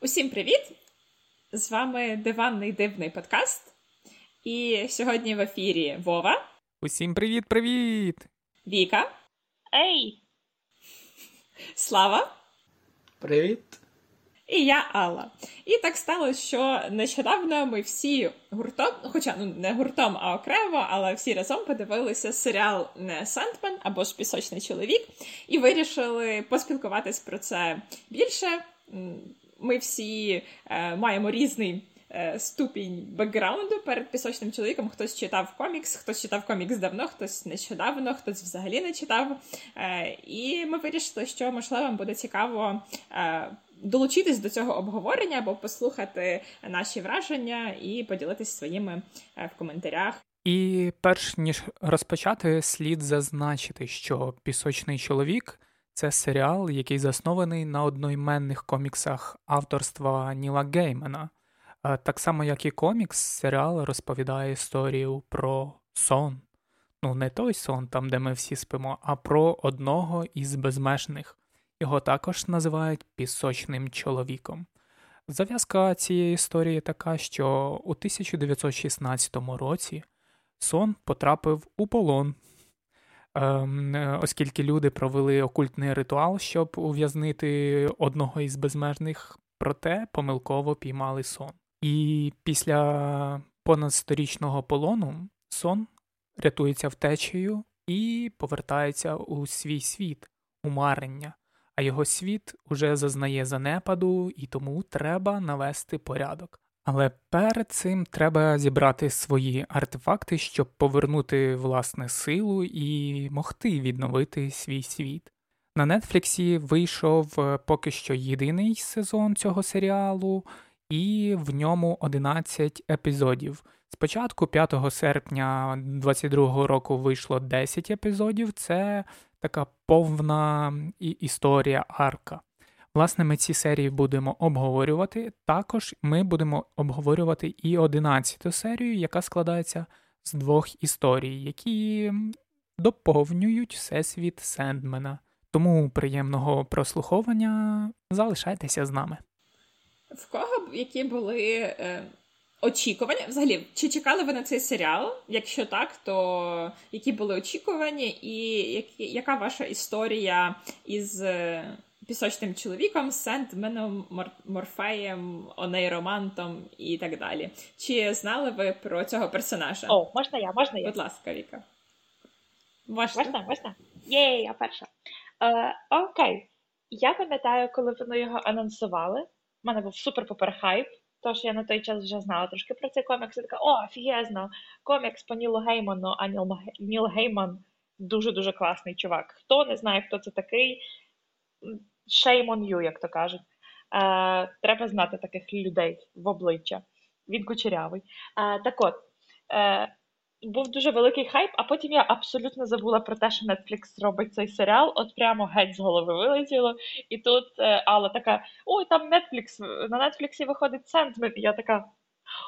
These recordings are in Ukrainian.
Усім привіт! З вами диванний дивний подкаст. І сьогодні в ефірі Вова. Усім привіт-привіт! Віка. Ей! Слава. Привіт! І я Алла. І так сталося, що нещодавно ми всі гуртом, хоча ну не гуртом, а окремо, але всі разом подивилися серіал не Сандмен або ж Пісочний чоловік, і вирішили поспілкуватись про це більше. Ми всі е, маємо різний е, ступінь бекграунду перед пісочним чоловіком. Хтось читав комікс, хтось читав комікс давно, хтось нещодавно, хтось взагалі не читав. Е, і ми вирішили, що можливо буде цікаво. Долучитись до цього обговорення або послухати наші враження і поділитися своїми е, в коментарях. І перш ніж розпочати, слід зазначити, що пісочний чоловік це серіал, який заснований на одноіменних коміксах авторства Ніла Геймена. Е, так само, як і комікс, серіал розповідає історію про сон. Ну, не той сон, там, де ми всі спимо, а про одного із безмежних. Його також називають пісочним чоловіком. Зав'язка цієї історії така, що у 1916 році сон потрапив у полон, ем, оскільки люди провели окультний ритуал, щоб ув'язнити одного із безмежних, проте помилково піймали сон. І після понад сторічного полону сон рятується втечею і повертається у свій світ, у марення а його світ уже зазнає занепаду і тому треба навести порядок. Але перед цим треба зібрати свої артефакти, щоб повернути власне силу і могти відновити свій світ. На Нетфліксі вийшов е, поки що єдиний сезон цього серіалу, і в ньому 11 епізодів. Спочатку, 5 серпня 2022 року, вийшло 10 епізодів. Це така повна історія арка. Власне, ми ці серії будемо обговорювати. Також ми будемо обговорювати і 11 серію, яка складається з двох історій, які доповнюють всесвіт Сендмена. Тому приємного прослуховування залишайтеся з нами. В кого які були е, Очікування взагалі, чи чекали ви на цей серіал? Якщо так, то які були очікування, і які, яка ваша історія із е, пісочним чоловіком, Сендменом, Морфеєм, Онейромантом і так далі? Чи знали ви про цього персонажа? О, можна я, можна я? Будь ласка, Віка. Можна, можна? можна? Є, я перша. Е, Окей. Я пам'ятаю, коли вони його анонсували. У мене був супер попер хайп. Тож я на той час вже знала трошки про цей комікс. Я така, о, офігезно, комікс по Нілу Гейману, а Ніл, Гейман дуже-дуже класний чувак. Хто не знає, хто це такий, shame on you, як то кажуть. Е, Треба знати таких людей в обличчя. Він кучерявий. Е, так от, е, був дуже великий хайп, а потім я абсолютно забула про те, що Netflix робить цей серіал. От прямо геть з голови вилетіло. І тут е, Алла така: ой, там Netflix, на Netflix виходить Сендмен. І я така: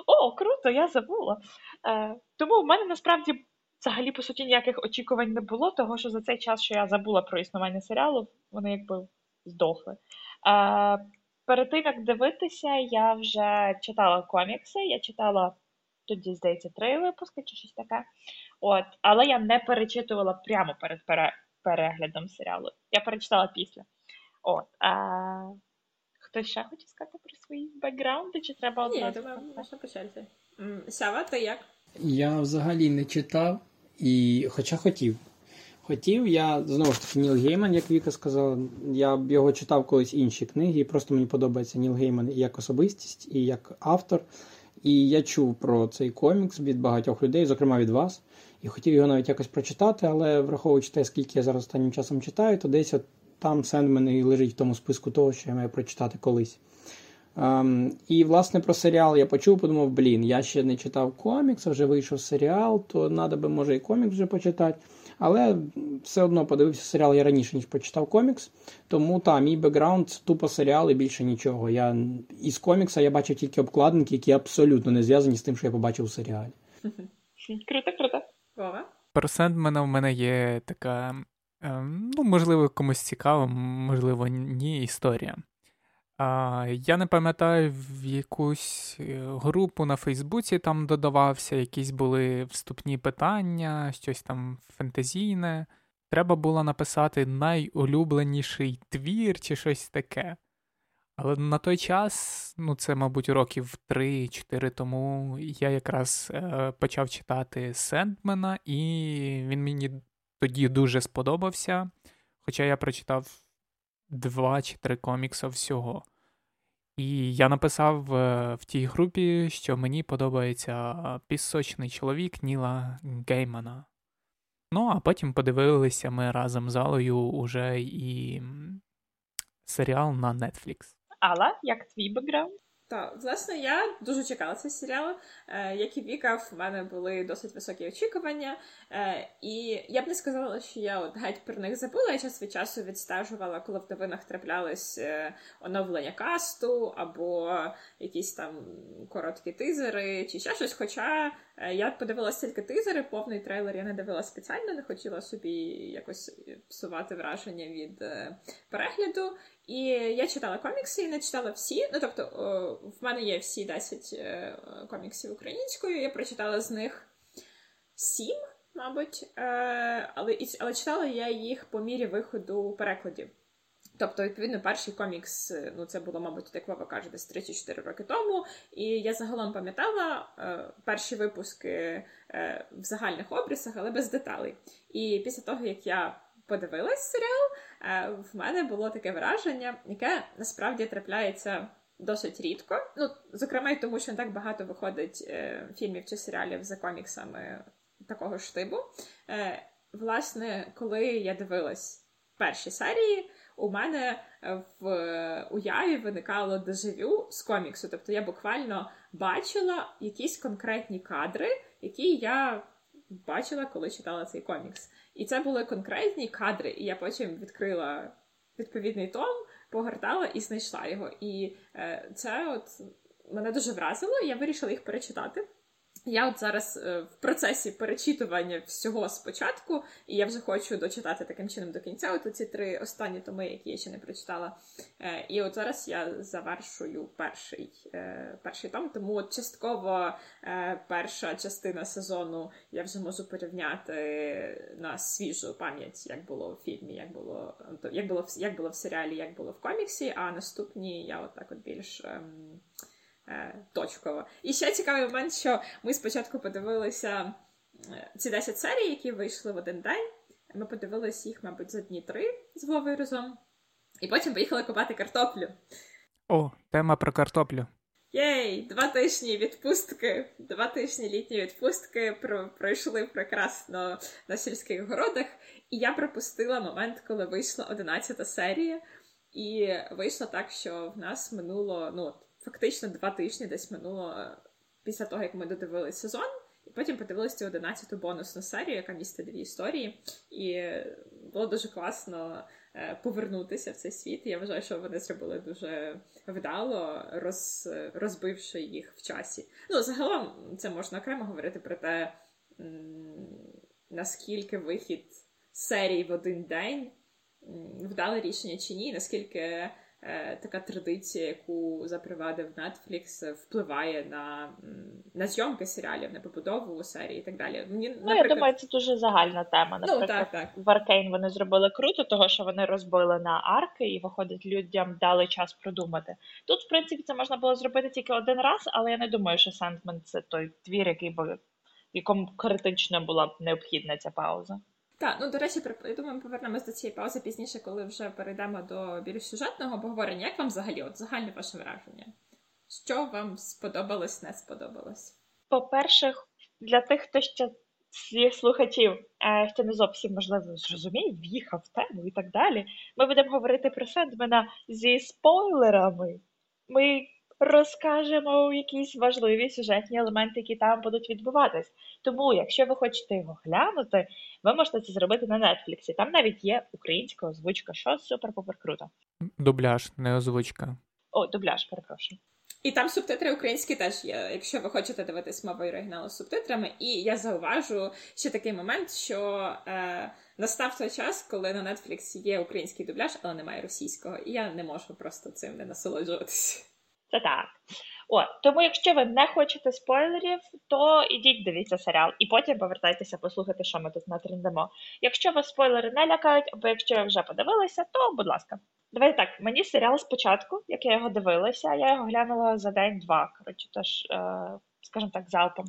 О, круто, я забула. Е, Тому в мене насправді взагалі по суті ніяких очікувань не було, того що за цей час, що я забула про існування серіалу, вони якби здохли. Е, Перед тим як дивитися, я вже читала комікси, я читала тоді, здається, три випуски чи щось таке. От, Але я не перечитувала прямо перед пере... переглядом серіалу. Я перечитала після. От, а... Хтось ще хоче сказати про свої бекграунди, чи треба одразу? Ні, думаю, можна почати. Сява, ти як? Я взагалі не читав, і хоча хотів. Хотів, я знову ж таки Ніл Гейман, як Віка сказала, я б його читав колись інші книги, і просто мені подобається Ніл Гейман і як особистість, і як автор. І я чув про цей комікс від багатьох людей, зокрема від вас, і хотів його навіть якось прочитати, але враховуючи те, скільки я зараз останнім часом читаю, то десь от там Сендмен і лежить в тому списку того, що я маю прочитати колись. Ем, і, власне, про серіал я почув, подумав, блін, я ще не читав комікс, а вже вийшов серіал, то треба би, може, і комікс вже почитати. Але все одно подивився серіал я раніше, ніж почитав комікс. Тому та, мій бекграунд тупо серіал і більше нічого. Я Із комікса я бачив тільки обкладинки, які абсолютно не зв'язані з тим, що я побачив у серіалі. Круто, круто. Про Сендмена в мене є така Ем, ну, можливо, комусь цікаво, можливо, ні, історія. А, Я не пам'ятаю, в якусь е, групу на Фейсбуці там додавався, якісь були вступні питання, щось там фентезійне. Треба було написати найулюбленіший твір чи щось таке. Але на той час, ну це, мабуть, років 3-4 тому, я якраз е, почав читати Сендмена, і він мені тоді дуже сподобався. Хоча я прочитав два чи три комікси всього. І я написав е, в тій групі, що мені подобається пісочний чоловік Ніла Геймана. Ну, а потім подивилися ми разом з Алою уже і серіал на Netflix. Алла, як твій бекграунд? Так, власне, я дуже чекала цей серіал. Е, як і Віка, в мене були досить високі очікування. Е, і я б не сказала, що я от геть про них забула. Я час від часу відстежувала, коли в новинах траплялись е, оновлення касту або якісь там короткі тизери, чи ще щось. Хоча я подивилася тільки тизери, повний трейлер я не дивилася спеціально, не хотіла собі якось псувати враження від перегляду. І я читала комікси і не читала всі. Ну тобто, в мене є всі 10 е, коміксів українською. Я прочитала з них 7, мабуть, е, але але читала я їх по мірі виходу перекладів. Тобто, відповідно, перший комікс, е, ну це було, мабуть, як Вова каже, десь 3 4 роки тому. І я загалом пам'ятала перші випуски в загальних обрисах, але без деталей. І після того, як я подивилась серіал, е, в мене було таке враження, яке насправді трапляється досить рідко. Ну, зокрема, й тому, що не так багато виходить е, фільмів чи серіалів за коміксами такого ж типу. Е, власне, коли я дивилась перші серії, у мене в уяві виникало дежавю з коміксу. Тобто я буквально бачила якісь конкретні кадри, які я бачила, коли читала цей комікс. І це були конкретні кадри, і я потім відкрила відповідний том, погортала і знайшла його. І е, це от мене дуже вразило, і я вирішила їх перечитати. Я от зараз е, в процесі перечитування всього спочатку, і я вже хочу дочитати таким чином до кінця. От ці три останні томи, які я ще не прочитала. Е, і от зараз я завершую перший е, перший том, тому от частково перша частина сезону я вже можу порівняти на свіжу пам'ять, як було в фільмі, як було як було як було в серіалі, як було в коміксі. А наступні я от так от більш. Ем, точково. І ще цікавий момент, що ми спочатку подивилися е, ці 10 серій, які вийшли в один день. Ми подивилися їх, мабуть, за дні три з Вовою разом. І потім поїхали купати картоплю. О, тема про картоплю. Єй, два тижні відпустки, два тижні літні відпустки пройшли прекрасно на сільських городах. І я пропустила момент, коли вийшла 11 серія. І вийшло так, що в нас минуло, ну, фактично два тижні десь минуло е, після того, як ми додивились сезон. І потім подивилися цю 11-ту бонусну серію, яка містить дві історії. І було дуже класно е, повернутися в цей світ. Я вважаю, що вони зробили дуже вдало, роз, розбивши їх в часі. Ну, загалом, це можна окремо говорити про те, наскільки вихід серії в один день вдале рішення чи ні, наскільки така традиція, яку запровадив Netflix, впливає на на зйомки серіалів, на побудову серії і так далі. Мені, ну, наприклад... я думаю, це дуже загальна тема. Ну, наприклад, ну, так, так. в Аркейн вони зробили круто, того що вони розбили на арки і, виходить, людям дали час продумати. Тут, в принципі, це можна було зробити тільки один раз, але я не думаю, що Сандмен це той твір, який би в якому критично була б необхідна ця пауза. Так, ну до речі, я думаю, ми повернемось до цієї паузи пізніше, коли вже перейдемо до більш сюжетного обговорення. Як вам взагалі, от загальне ваше враження? Що вам сподобалось, не сподобалось? По-перше, для тих, хто ще з слухачів ще не зовсім можливо зрозумів, в'їхав в тему і так далі. Ми будемо говорити про Сендмена зі спойлерами. Ми розкажемо якісь важливі сюжетні елементи, які там будуть відбуватись. Тому, якщо ви хочете його глянути, ви можете це зробити на Нетфліксі. Там навіть є українська озвучка, що супер-пупер круто. Дубляж, не озвучка. О, дубляж, перепрошую. І там субтитри українські теж є, якщо ви хочете дивитись мовою оригіналу з субтитрами. І я зауважу ще такий момент, що е, настав той час, коли на Netflix є український дубляж, але немає російського, і я не можу просто цим не насолоджуватися. Це так. О, тому, якщо ви не хочете спойлерів, то ідіть дивіться серіал, і потім повертайтеся послухати, що ми тут натрендимо. Якщо вас спойлери не лякають, або якщо ви вже подивилися, то будь ласка. Давайте так, мені серіал спочатку, як я його дивилася, я його глянула за день-два. Коротше, тож, е, скажімо так, залпом.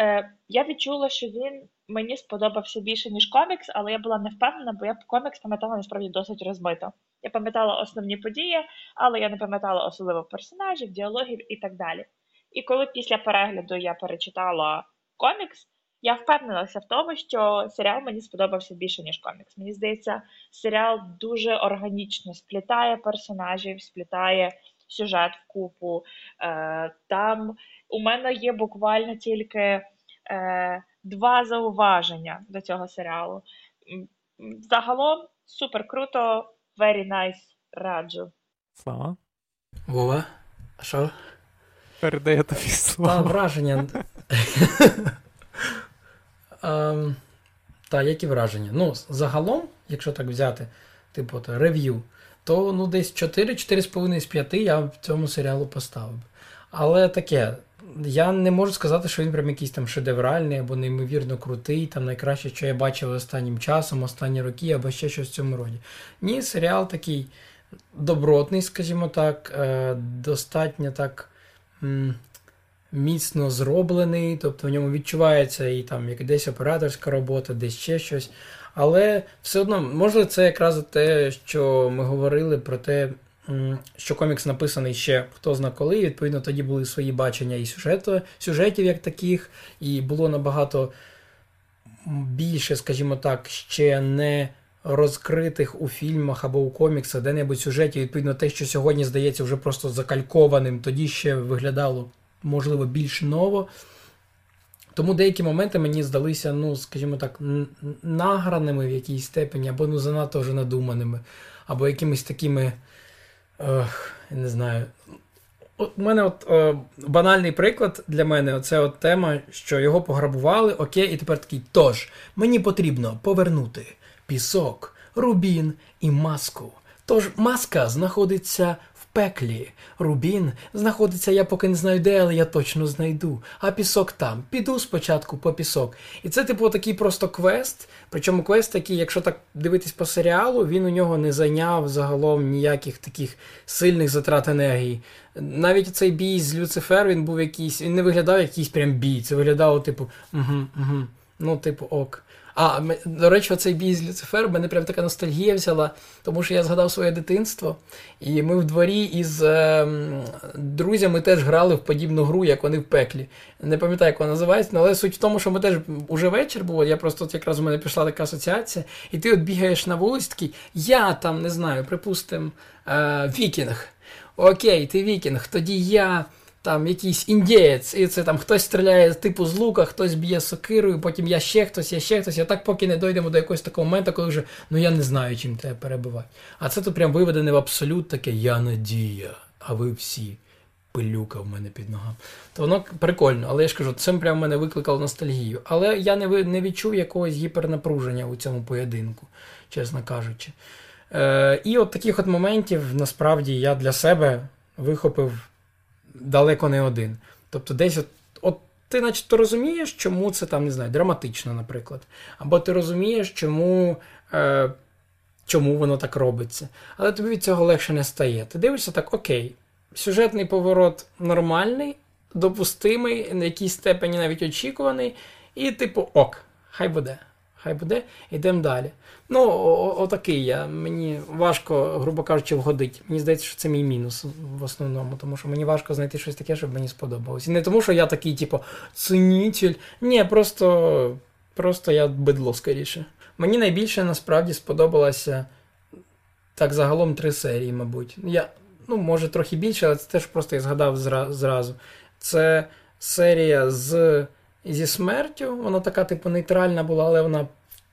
Е, Я відчула, що він мені сподобався більше, ніж комікс, але я була не впевнена, бо я комікс пам'ятала насправді досить розмито. Я пам'ятала основні події, але я не пам'ятала особливо персонажів, діалогів і так далі. І коли після перегляду я перечитала комікс, я впевнилася в тому, що серіал мені сподобався більше, ніж комікс. Мені здається, серіал дуже органічно сплітає персонажів, сплітає сюжет в купу. Е, Там у мене є буквально тільки е, два зауваження до цього серіалу. Загалом супер круто, very nice, раджу. Слава. Вова, а що? Передає тобі слово. Та враження. um, та, які враження? Ну, загалом, якщо так взяти, типу, то, рев'ю, то ну, десь 4, 4,5 з 5 я в цьому серіалу поставив. Але таке, я не можу сказати, що він прям якийсь там шедевральний або неймовірно крутий, там найкраще, що я бачив останнім часом, останні роки, або ще щось в цьому роді. Ні, серіал такий добротний, скажімо так, е, достатньо так міцно зроблений, тобто в ньому відчувається і там як десь операторська робота, десь ще щось. Але все одно, можливо, це якраз те, що ми говорили про те, що комікс написаний ще хто зна коли. Відповідно, тоді були свої бачення і сюжету, сюжетів як таких, і було набагато більше, скажімо так, ще не розкритих у фільмах або у коміксах де-небудь сюжетів. Відповідно, те, що сьогодні здається вже просто закалькованим, тоді ще виглядало, можливо, більш ново. Тому деякі моменти мені здалися, ну, скажімо так, награними в якійсь степені, або ну, занадто вже надуманими, або якимись такими. Ох, я не знаю. У мене от о, банальний приклад для мене це от тема, що його пограбували, окей, і тепер такий. Тож, мені потрібно повернути пісок, рубін і маску. Тож маска знаходиться пеклі. Рубін знаходиться, я поки не знаю де, але я точно знайду. А пісок там. Піду спочатку по пісок. І це, типу, такий просто квест. Причому квест такий, якщо так дивитись по серіалу, він у нього не зайняв загалом ніяких таких сильних затрат енергії. Навіть цей бій з Люцифер він був якийсь, він не виглядав якийсь прям бій. Це виглядало, типу, угу, угу. Ну, типу, ок. А, до речі, оцей бій з Люцифер, мене прям така ностальгія взяла, тому що я згадав своє дитинство, і ми в дворі із е, друзями теж грали в подібну гру, як вони в пеклі. Не пам'ятаю, як вона називається, але суть в тому, що ми теж уже вечір було, я просто от якраз у мене пішла така асоціація, і ти от бігаєш на вулиці, такий, я там не знаю, припустимо, е, вікінг. Окей, ти вікінг, тоді я там якийсь індієць, і це там хтось стріляє типу з лука, хтось б'є сокирою, потім я ще хтось, я ще хтось. І так поки не дойдемо до якогось такого моменту, коли вже ну я не знаю, чим тебе перебивати. А це тут прям виведене в абсолют таке Я надія, а ви всі. Пилюка в мене під ногами. То воно прикольно, але я ж кажу, це прям мене викликало ностальгію. Але я не не відчув якогось гіпернапруження у цьому поєдинку, чесно кажучи. Е, І от таких от моментів насправді я для себе вихопив далеко не один. Тобто, десь от, от ти, начебто, розумієш, чому це там, не знаю, драматично, наприклад. Або ти розумієш, чому. Е, Чому воно так робиться. Але тобі від цього легше не стає. Ти дивишся так, окей, сюжетний поворот нормальний, допустимий, на якійсь степені навіть очікуваний, і, типу, ок, хай буде хай буде, йдемо далі. Ну, отакий я. Мені важко, грубо кажучи, вгодить. Мені здається, що це мій мінус в основному, тому що мені важко знайти щось таке, щоб мені сподобалось. І не тому, що я такий, типу, цінитель. Ні, просто просто я бидло скоріше. Мені найбільше насправді сподобалося так загалом три серії, мабуть. Я, Ну, може, трохи більше, але це теж просто я згадав зразу. Це серія з зі смертю. Вона така, типу, нейтральна була, але вона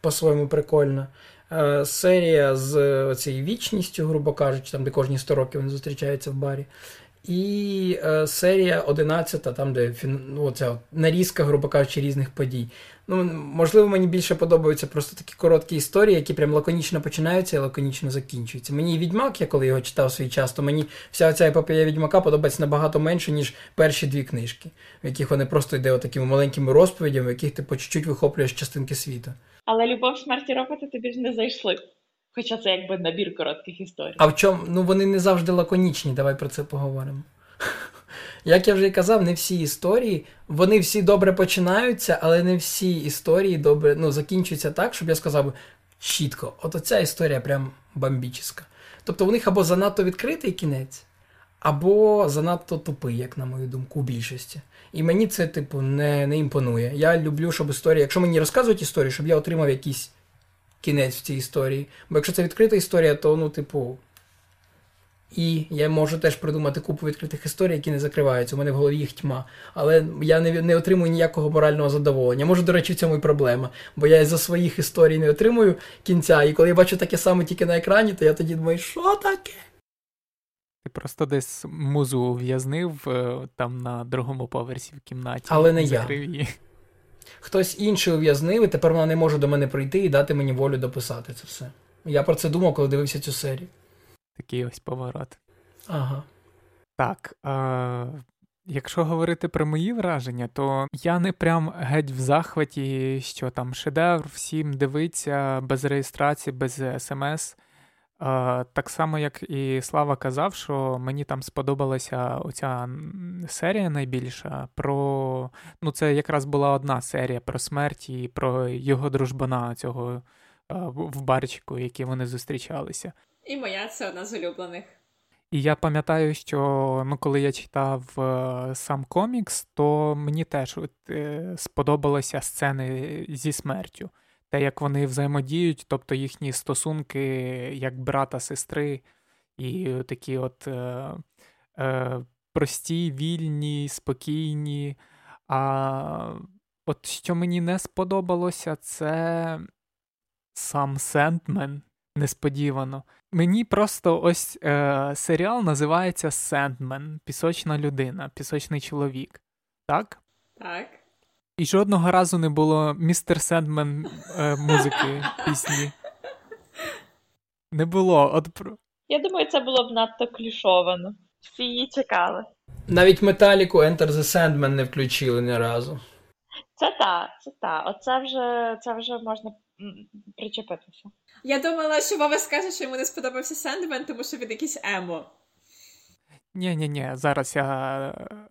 по-своєму прикольна. Е, серія з цією вічністю, грубо кажучи, там, де кожні 100 років вони зустрічаються в барі. І е, серія 11, там, де ну, оця нарізка, грубо кажучи, різних подій. Ну, Можливо, мені більше подобаються просто такі короткі історії, які прям лаконічно починаються і лаконічно закінчуються. Мені відьмак, я коли його читав свій час, то мені вся ця епопея відьмака подобається набагато менше, ніж перші дві книжки, в яких вони просто йде такими маленькими розповідями, в яких ти по чуть-чуть вихоплюєш частинки світу. Але любов смерті роботи тобі ж не зайшли. Хоча це якби набір коротких історій. А в чому? Ну вони не завжди лаконічні, давай про це поговоримо. Як я вже і казав, не всі історії, вони всі добре починаються, але не всі історії добре ну, закінчуються так, щоб я сказав чітко, от оця історія прям бомбічна. Тобто у них або занадто відкритий кінець, або занадто тупий, як на мою думку, у більшості. І мені це, типу, не не імпонує. Я люблю, щоб історія, якщо мені розказують історію, щоб я отримав якийсь кінець в цій історії. Бо якщо це відкрита історія, то, ну, типу. І я можу теж придумати купу відкритих історій, які не закриваються. У мене в голові їх тьма. Але я не не отримую ніякого морального задоволення. Може, до речі, в цьому і проблема. Бо я за своїх історій не отримую кінця. І коли я бачу таке саме тільки на екрані, то я тоді думаю, що таке? Ти просто десь музу ув'язнив е, там на другому поверсі в кімнаті. Але не я. Її. Хтось інший ув'язнив, і тепер вона не може до мене прийти і дати мені волю дописати це все. Я про це думав, коли дивився цю серію. Такий ось поворот. Ага. Так. А... Якщо говорити про мої враження, то я не прям геть в захваті, що там шедевр, всім дивиться без реєстрації, без смс. Так само, як і Слава казав, що мені там сподобалася оця серія найбільша. про... Ну, це якраз була одна серія про смерть і про його дружбана цього в барчику, які вони зустрічалися. І моя це одна з улюблених. І я пам'ятаю, що ну, коли я читав е, сам комікс, то мені теж от, е, сподобалися сцени зі смертю те, як вони взаємодіють, тобто їхні стосунки як брата, сестри, і такі от е, е, прості, вільні, спокійні. А от що мені не сподобалося, це сам Сендмен. Несподівано. Мені просто ось е, серіал називається Сендмен, Пісочна людина, пісочний чоловік. Так? Так. І жодного разу не було містер Сендмен е, музики пісні. Не було. От... Я думаю, це було б надто клішовано. Всі її чекали. Навіть металіку Enter the Sandman не включили ні разу. Це та, це та. Оце вже це вже можна причепитися. Я думала, що Вова скаже, що йому не сподобався Сендмен, тому що він якийсь емо. Ні, ні, ні, зараз я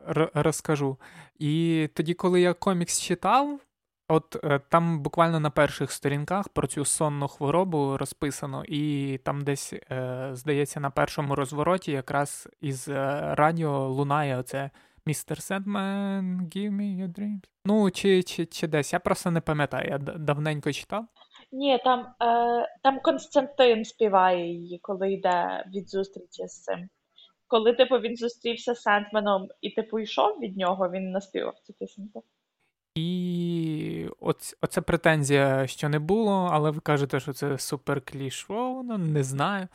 р- розкажу. І тоді, коли я комікс читав, от е, там буквально на перших сторінках про цю сонну хворобу розписано, і там десь, е, здається, на першому розвороті якраз із е, радіо лунає оце Містер Сендмен, give me your dreams. Ну, чи чи, чи десь, я просто не пам'ятаю, я давненько читав. Ні, там е, там Константин співає її, коли йде від зустрічі з цим коли типу він зустрівся з Сентменом і типу йшов від нього, він наспівав цю пісеньку. І оц, оце претензія, що не було, але ви кажете, що це супер клішовано, не знаю.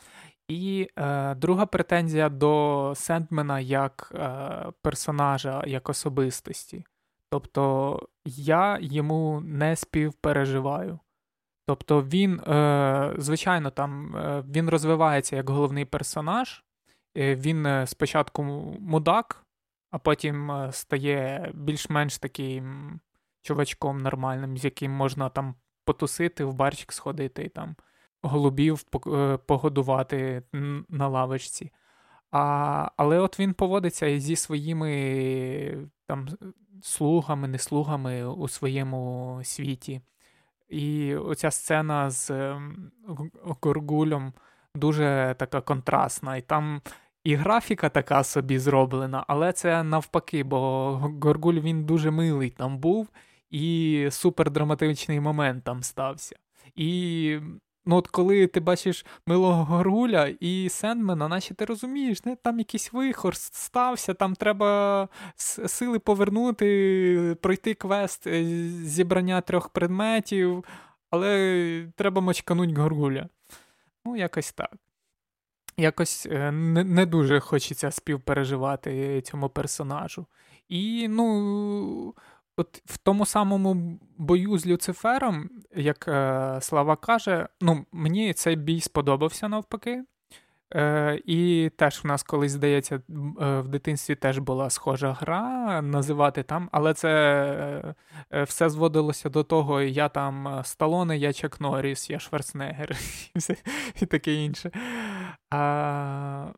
І е, друга претензія до Сендмена як е, персонажа, як особистості. Тобто я йому не співпереживаю. Тобто він, е, звичайно, там е, він розвивається як головний персонаж, він е, спочатку мудак, а потім е, стає більш-менш таким чувачком нормальним, з яким можна там потусити, в барчик сходити і там голубів погодувати на лавочці. А, Але от він поводиться зі своїми там слугами, неслугами у своєму світі. І оця сцена з Горгулем дуже така контрастна. І там і графіка така собі зроблена, але це навпаки, бо Горгуль він дуже милий там був, і супер драматичний момент там стався. І ну от коли ти бачиш милого Горгуля і Сендмена, наче ти розумієш, не, там якийсь вихор стався, там треба сили повернути, пройти квест е, зібрання трьох предметів, але треба мочкануть Горгуля. Ну, якось так. якось е, не не дуже хочеться співпереживати цьому персонажу. І, ну, от в тому самому бою з Люцифером, як е, Слава каже, ну, мені цей бій сподобався навпаки. Е, І теж в нас колись, здається, е, в дитинстві теж була схожа гра називати там, але це е, все зводилося до того, я там Сталоне, я Чак Норріс, я Шварценеггер і, таке інше. А,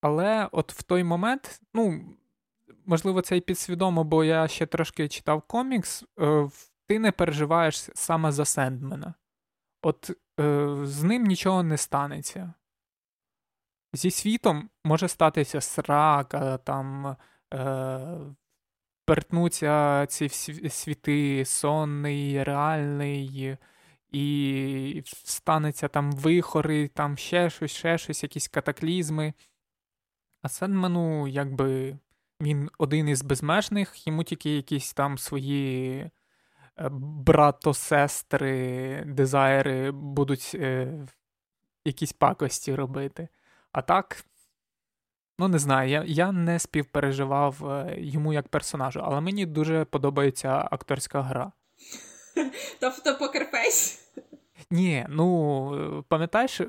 Але от в той момент, ну, можливо, це і підсвідомо, бо я ще трошки читав комікс, е, ти не переживаєш саме за Сендмена. От е, з ним нічого не станеться зі світом може статися срака, там е, перетнуться ці світи сонний, реальний, і станеться там вихори, там ще щось, ще щось, якісь катаклізми. А Сендмену, якби він один із безмежних, йому тільки якісь там свої е, брато-сестри, дизайри будуть е, якісь пакості робити. А так, ну не знаю, я я не співпереживав е, йому як персонажу, але мені дуже подобається акторська гра. Тобто покерфейс? Ні, ну пам'ятаєш,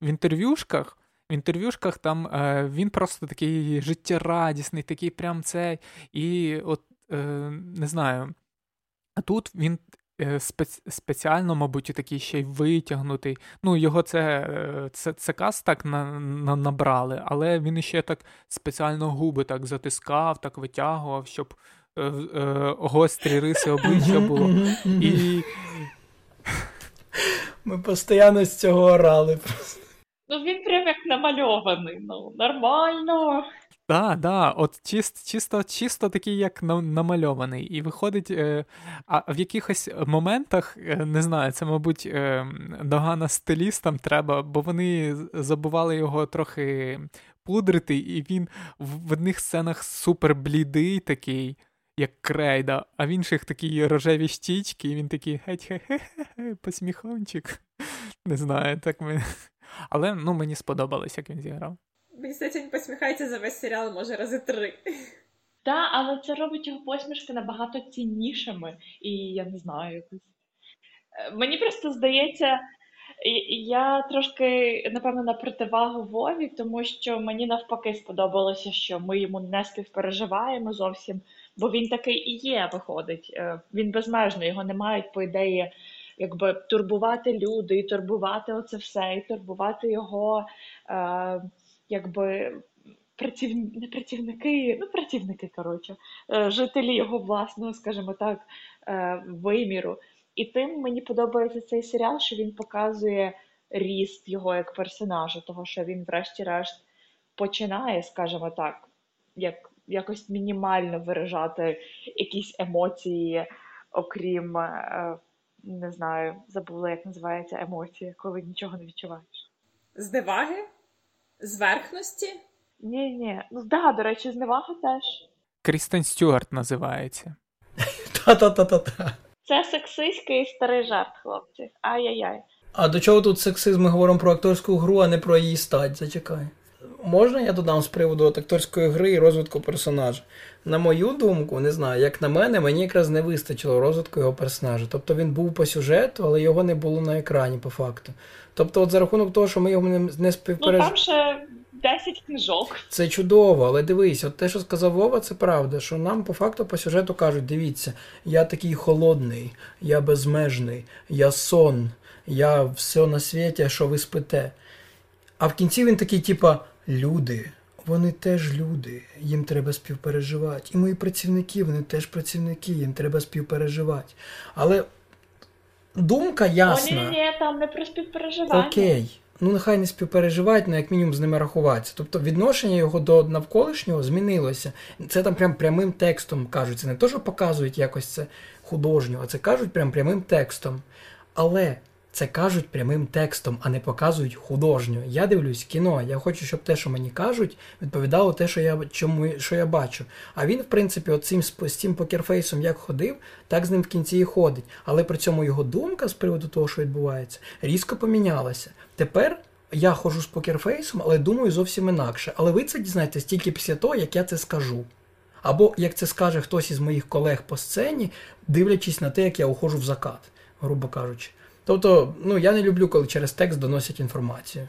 в інтерв'юшках. В інтерв'юшках там е, він просто такий життєрадісний, такий прям цей. І от е, не знаю. А тут він Е, спеціально, мабуть, такий ще й витягнутий. Ну, його це е, це, це каз так на, на, набрали, але він іще так спеціально губи так затискав, так витягував, щоб е, е, гострі риси обличчя було. І... Ми постійно з цього орали. Ну, він прям як намальований, ну, нормально. Так, да, от чисто чисто, чисто такий, як намальований. І виходить, е, а в якихось моментах, е, не знаю, це, мабуть, е, догана стилістам треба, бо вони забували його трохи пудрити, і він в одних сценах супер блідий такий, як крейда, а в інших такі рожеві щічки, і він такий геть-хе-хе, посміхончик. Не знаю, так ми. Але ну, мені сподобалось, як він зіграв. Мені здається, він посміхається за весь серіал, може, рази три. Так, але це робить його посмішки набагато ціннішими. І я не знаю якось. Е, мені просто здається, я трошки, напевно, на противагу Вові, тому що мені навпаки сподобалося, що ми йому не співпереживаємо зовсім, бо він такий і є, виходить. Е, він безмежно, його не мають, по ідеї, якби турбувати люди, і турбувати оце все, і турбувати його. Е, якби праців... не працівники, ну працівники, коротше, е, жителі його власного, скажімо так, е, виміру. І тим мені подобається цей серіал, що він показує ріст його як персонажа, того що він, врешті-решт, починає, скажімо так, як якось мінімально виражати якісь емоції, окрім, е, не знаю, забула, як називається емоція, коли нічого не відчуваєш. Зневаги? Зверхності? Ні, ні. Ну да, до речі, зневага теж. Крістен Стюарт називається. Та-та-та-та-та. Це сексистський старий жарт, хлопці. Ай-яй-яй. А до чого тут сексизм? Ми говоримо про акторську гру, а не про її стать. Зачекай. Можна я додам з приводу акторської гри і розвитку персонажа? На мою думку, не знаю, як на мене, мені якраз не вистачило розвитку його персонажа. Тобто він був по сюжету, але його не було на екрані, по факту. Тобто, от за рахунок того, що ми його не, не співпереж... Ну там ще 10 книжок. Це чудово, але дивись, от те, що сказав Вова, це правда. Що нам по факту по сюжету кажуть: дивіться, я такий холодний, я безмежний, я сон, я все на світі, що ви спите. А в кінці він такий, типа, люди. Вони теж люди, їм треба співпереживати. І мої працівники, вони теж працівники, їм треба співпереживати. Але думка ясна. О, ні, ні, там не про співпереживання. Окей. Ну, нехай не співпереживають, але як мінімум з ними рахуватися. Тобто відношення його до навколишнього змінилося. Це там прям прямим текстом кажуть. Це не те, що показують якось це художньо, а це кажуть прям прямим текстом. Але це кажуть прямим текстом, а не показують художньо. Я дивлюсь кіно. Я хочу, щоб те, що мені кажуть, відповідало те, що я чому, що я бачу. А він, в принципі, оцим, з цим покерфейсом як ходив, так з ним в кінці і ходить. Але при цьому його думка з приводу того, що відбувається, різко помінялася. Тепер я ходжу з покерфейсом, але думаю зовсім інакше. Але ви це дізнаєтесь тільки після того, як я це скажу. Або як це скаже хтось із моїх колег по сцені, дивлячись на те, як я уходжу в закат, грубо кажучи. Тобто, ну я не люблю, коли через текст доносять інформацію.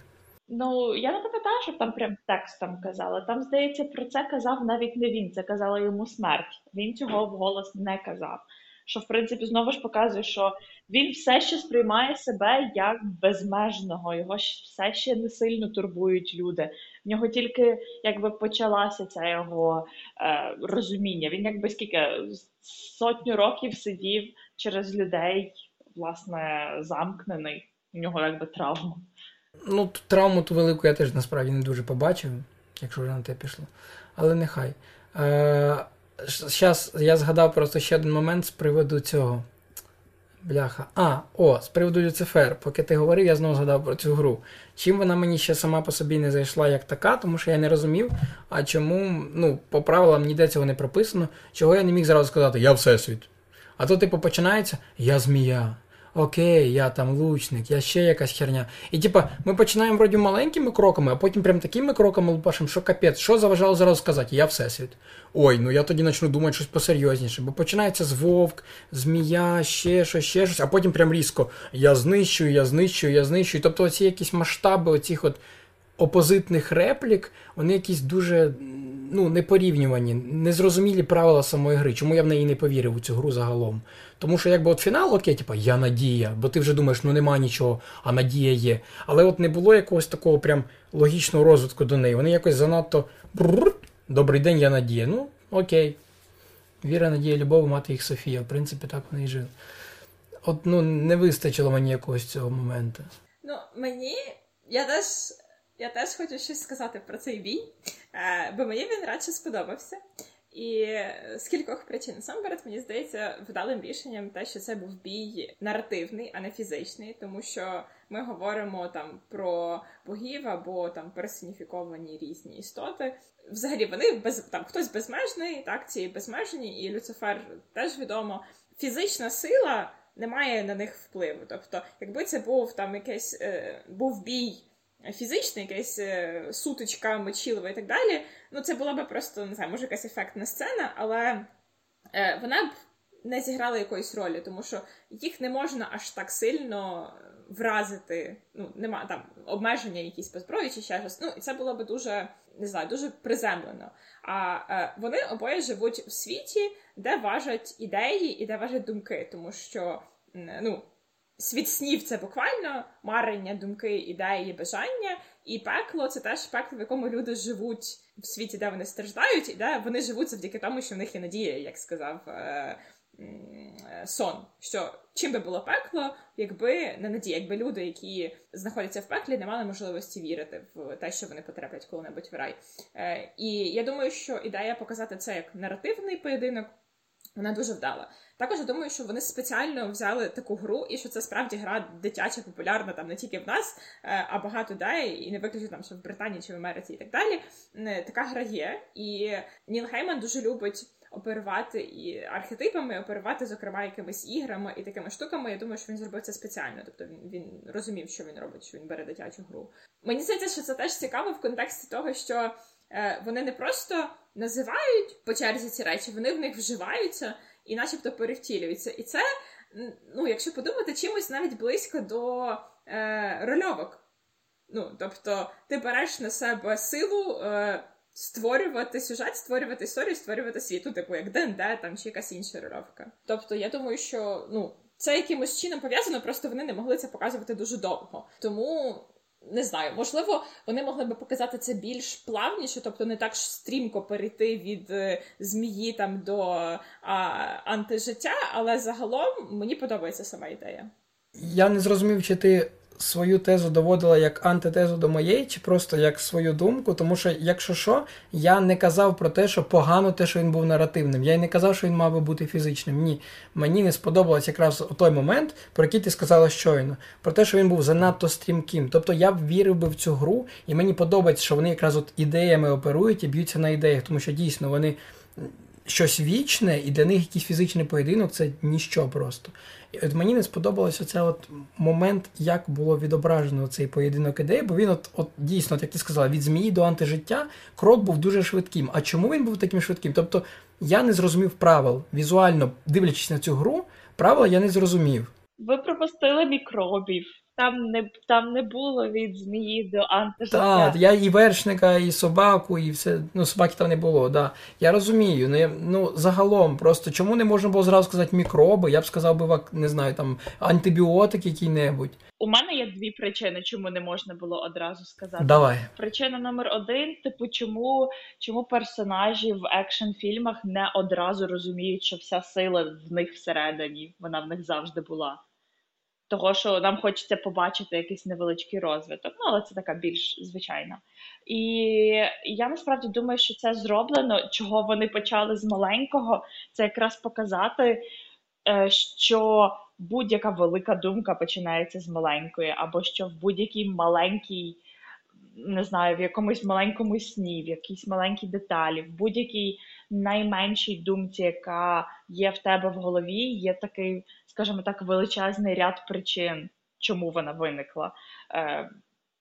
Ну, я не пам'ятаю, що там прям текстом казали. Там, здається, про це казав навіть не він, це казала йому смерть. Він цього вголос не казав. Що, в принципі, знову ж показує, що він все ще сприймає себе як безмежного, його все ще не сильно турбують люди. В нього тільки якби почалася ця його е, розуміння. Він якби скільки сотню років сидів через людей, власне, замкнений. У нього якби травма. Ну, травму ту велику я теж насправді не дуже побачив, якщо вже на те пішло. Але нехай. Е, Зараз я згадав просто ще один момент з приводу цього. Бляха. А, о, з приводу Люцифер. Поки ти говорив, я знову згадав про цю гру. Чим вона мені ще сама по собі не зайшла як така, тому що я не розумів, а чому, ну, по правилам ніде цього не прописано, чого я не міг зразу сказати Я Всесвіт. А то, типу, починається Я змія окей, я там лучник, я ще якась херня. І типа, ми починаємо вроді маленькими кроками, а потім прям такими кроками лупашимо, що капець, що заважало зараз сказати? Я всесвіт. Ой, ну я тоді почну думати щось посерйозніше, бо починається з вовк, змія, ще щось, ще щось, а потім прям різко я знищую, я знищую, я знищую. Тобто оці якісь масштаби оцих от опозитних реплік, вони якісь дуже ну, непорівнювані, незрозумілі правила самої гри. Чому я в неї не повірив у цю гру загалом? Тому що якби от фінал, окей, типа я надія, бо ти вже думаєш, ну нема нічого, а надія є. Але от не було якогось такого прям логічного розвитку до неї. Вони якось занадто добрий день, я надія. Ну, окей. Віра, надія, любов, мати їх Софія. В принципі, так вони і жили. От ну не вистачило мені якогось цього моменту. Ну, мені. Я теж я теж хочу щось сказати про цей бій, е, бо мені він радше сподобався. І з кількох причин насамперед, мені здається, вдалим рішенням те, що це був бій наративний, а не фізичний, тому що ми говоримо там про богів або там персоніфіковані різні істоти. Взагалі вони без там хтось безмежний, так ці безмежні, і Люцифер теж відомо. Фізична сила не має на них впливу. Тобто, якби це був там якийсь е, був бій фізична, якась е, сутичка, мочілова і так далі. Ну, це була б просто, не знаю, може, якась ефектна сцена, але е, вона б не зіграла якоїсь ролі, тому що їх не можна аж так сильно вразити. Ну, нема там обмеження якісь по зброї чи ще щось. Ну, і це було б дуже, не знаю, дуже приземлено. А е, вони обоє живуть в світі, де важать ідеї і де важать думки, тому що. Ну, світ снів це буквально марення, думки, ідеї, бажання, і пекло це теж пекло, в якому люди живуть в світі, де вони страждають, і де вони живуть завдяки тому, що в них є надія, як сказав е- е- сон. Що чим би було пекло, якби не надія, якби люди, які знаходяться в пеклі, не мали можливості вірити в те, що вони потраплять коли-небудь в рай. Е- І я думаю, що ідея показати це як наративний поєдинок. Вона дуже вдала. Також я думаю, що вони спеціально взяли таку гру, і що це справді гра дитяча, популярна там не тільки в нас, е, а багато де, і не виключно там, що в Британії чи в Америці і так далі. Така гра є. І Ніл Гейман дуже любить оперувати і архетипами, оперувати, зокрема, якимись іграми і такими штуками. Я думаю, що він зробив це спеціально. Тобто він він розумів, що він робить, що він бере дитячу гру. Мені здається, що це теж цікаво в контексті того, що е, вони не просто називають по черзі ці речі, вони в них вживаються і начебто перевтілюються. І це, ну, якщо подумати, чимось навіть близько до е, рольовок. Ну, Тобто, ти береш на себе силу е, створювати сюжет, створювати історію, створювати світ, ну, типу, як ДНД там, чи якась інша рольовка. Тобто, я думаю, що ну, це якимось чином пов'язано, просто вони не могли це показувати дуже довго. Тому не знаю, можливо, вони могли би показати це більш плавніше, тобто не так стрімко перейти від е, змії там до а, антижиття, але загалом мені подобається сама ідея. Я не зрозумів, чи ти свою тезу доводила як антитезу до моєї, чи просто як свою думку, тому що, якщо що, я не казав про те, що погано те, що він був наративним. Я й не казав, що він мав би бути фізичним. Ні. Мені не сподобалось якраз той момент, про який ти сказала щойно, про те, що він був занадто стрімким. Тобто я вірив би в цю гру, і мені подобається, що вони якраз от ідеями оперують і б'ються на ідеях, тому що дійсно вони щось вічне, і для них якийсь фізичний поєдинок це ніщо просто. І от мені не сподобалося цей от момент, як було відображено цей поєдинок ідей, бо він, от, от дійсно, як ти сказала, від змії до антижиття крок був дуже швидким. А чому він був таким швидким? Тобто я не зрозумів правил. Візуально дивлячись на цю гру, правила я не зрозумів. Ви пропустили мікробів. Там не там не було від змії до антижиття. Так, я і вершника, і собаку, і все. Ну, собаки там не було, да. Я розумію. Я, ну загалом, просто чому не можна було зразу сказати мікроби? Я б сказав би, не знаю, там антибіотик який-небудь. У мене є дві причини, чому не можна було одразу сказати. Давай. Причина номер один: типу, чому чому персонажі в екшн фільмах не одразу розуміють, що вся сила в них всередині, вона в них завжди була того, що нам хочеться побачити якийсь невеличкий розвиток. Ну, але це така більш звичайна. І я насправді думаю, що це зроблено, чого вони почали з маленького, це якраз показати, е, що будь-яка велика думка починається з маленької, або що в будь-якій маленькій. Не знаю, в якомусь маленькому сні, в якійсь маленькій деталі, в будь-якій найменшій думці, яка є в тебе в голові, є такий скажімо так, величезний ряд причин, чому вона виникла. Е,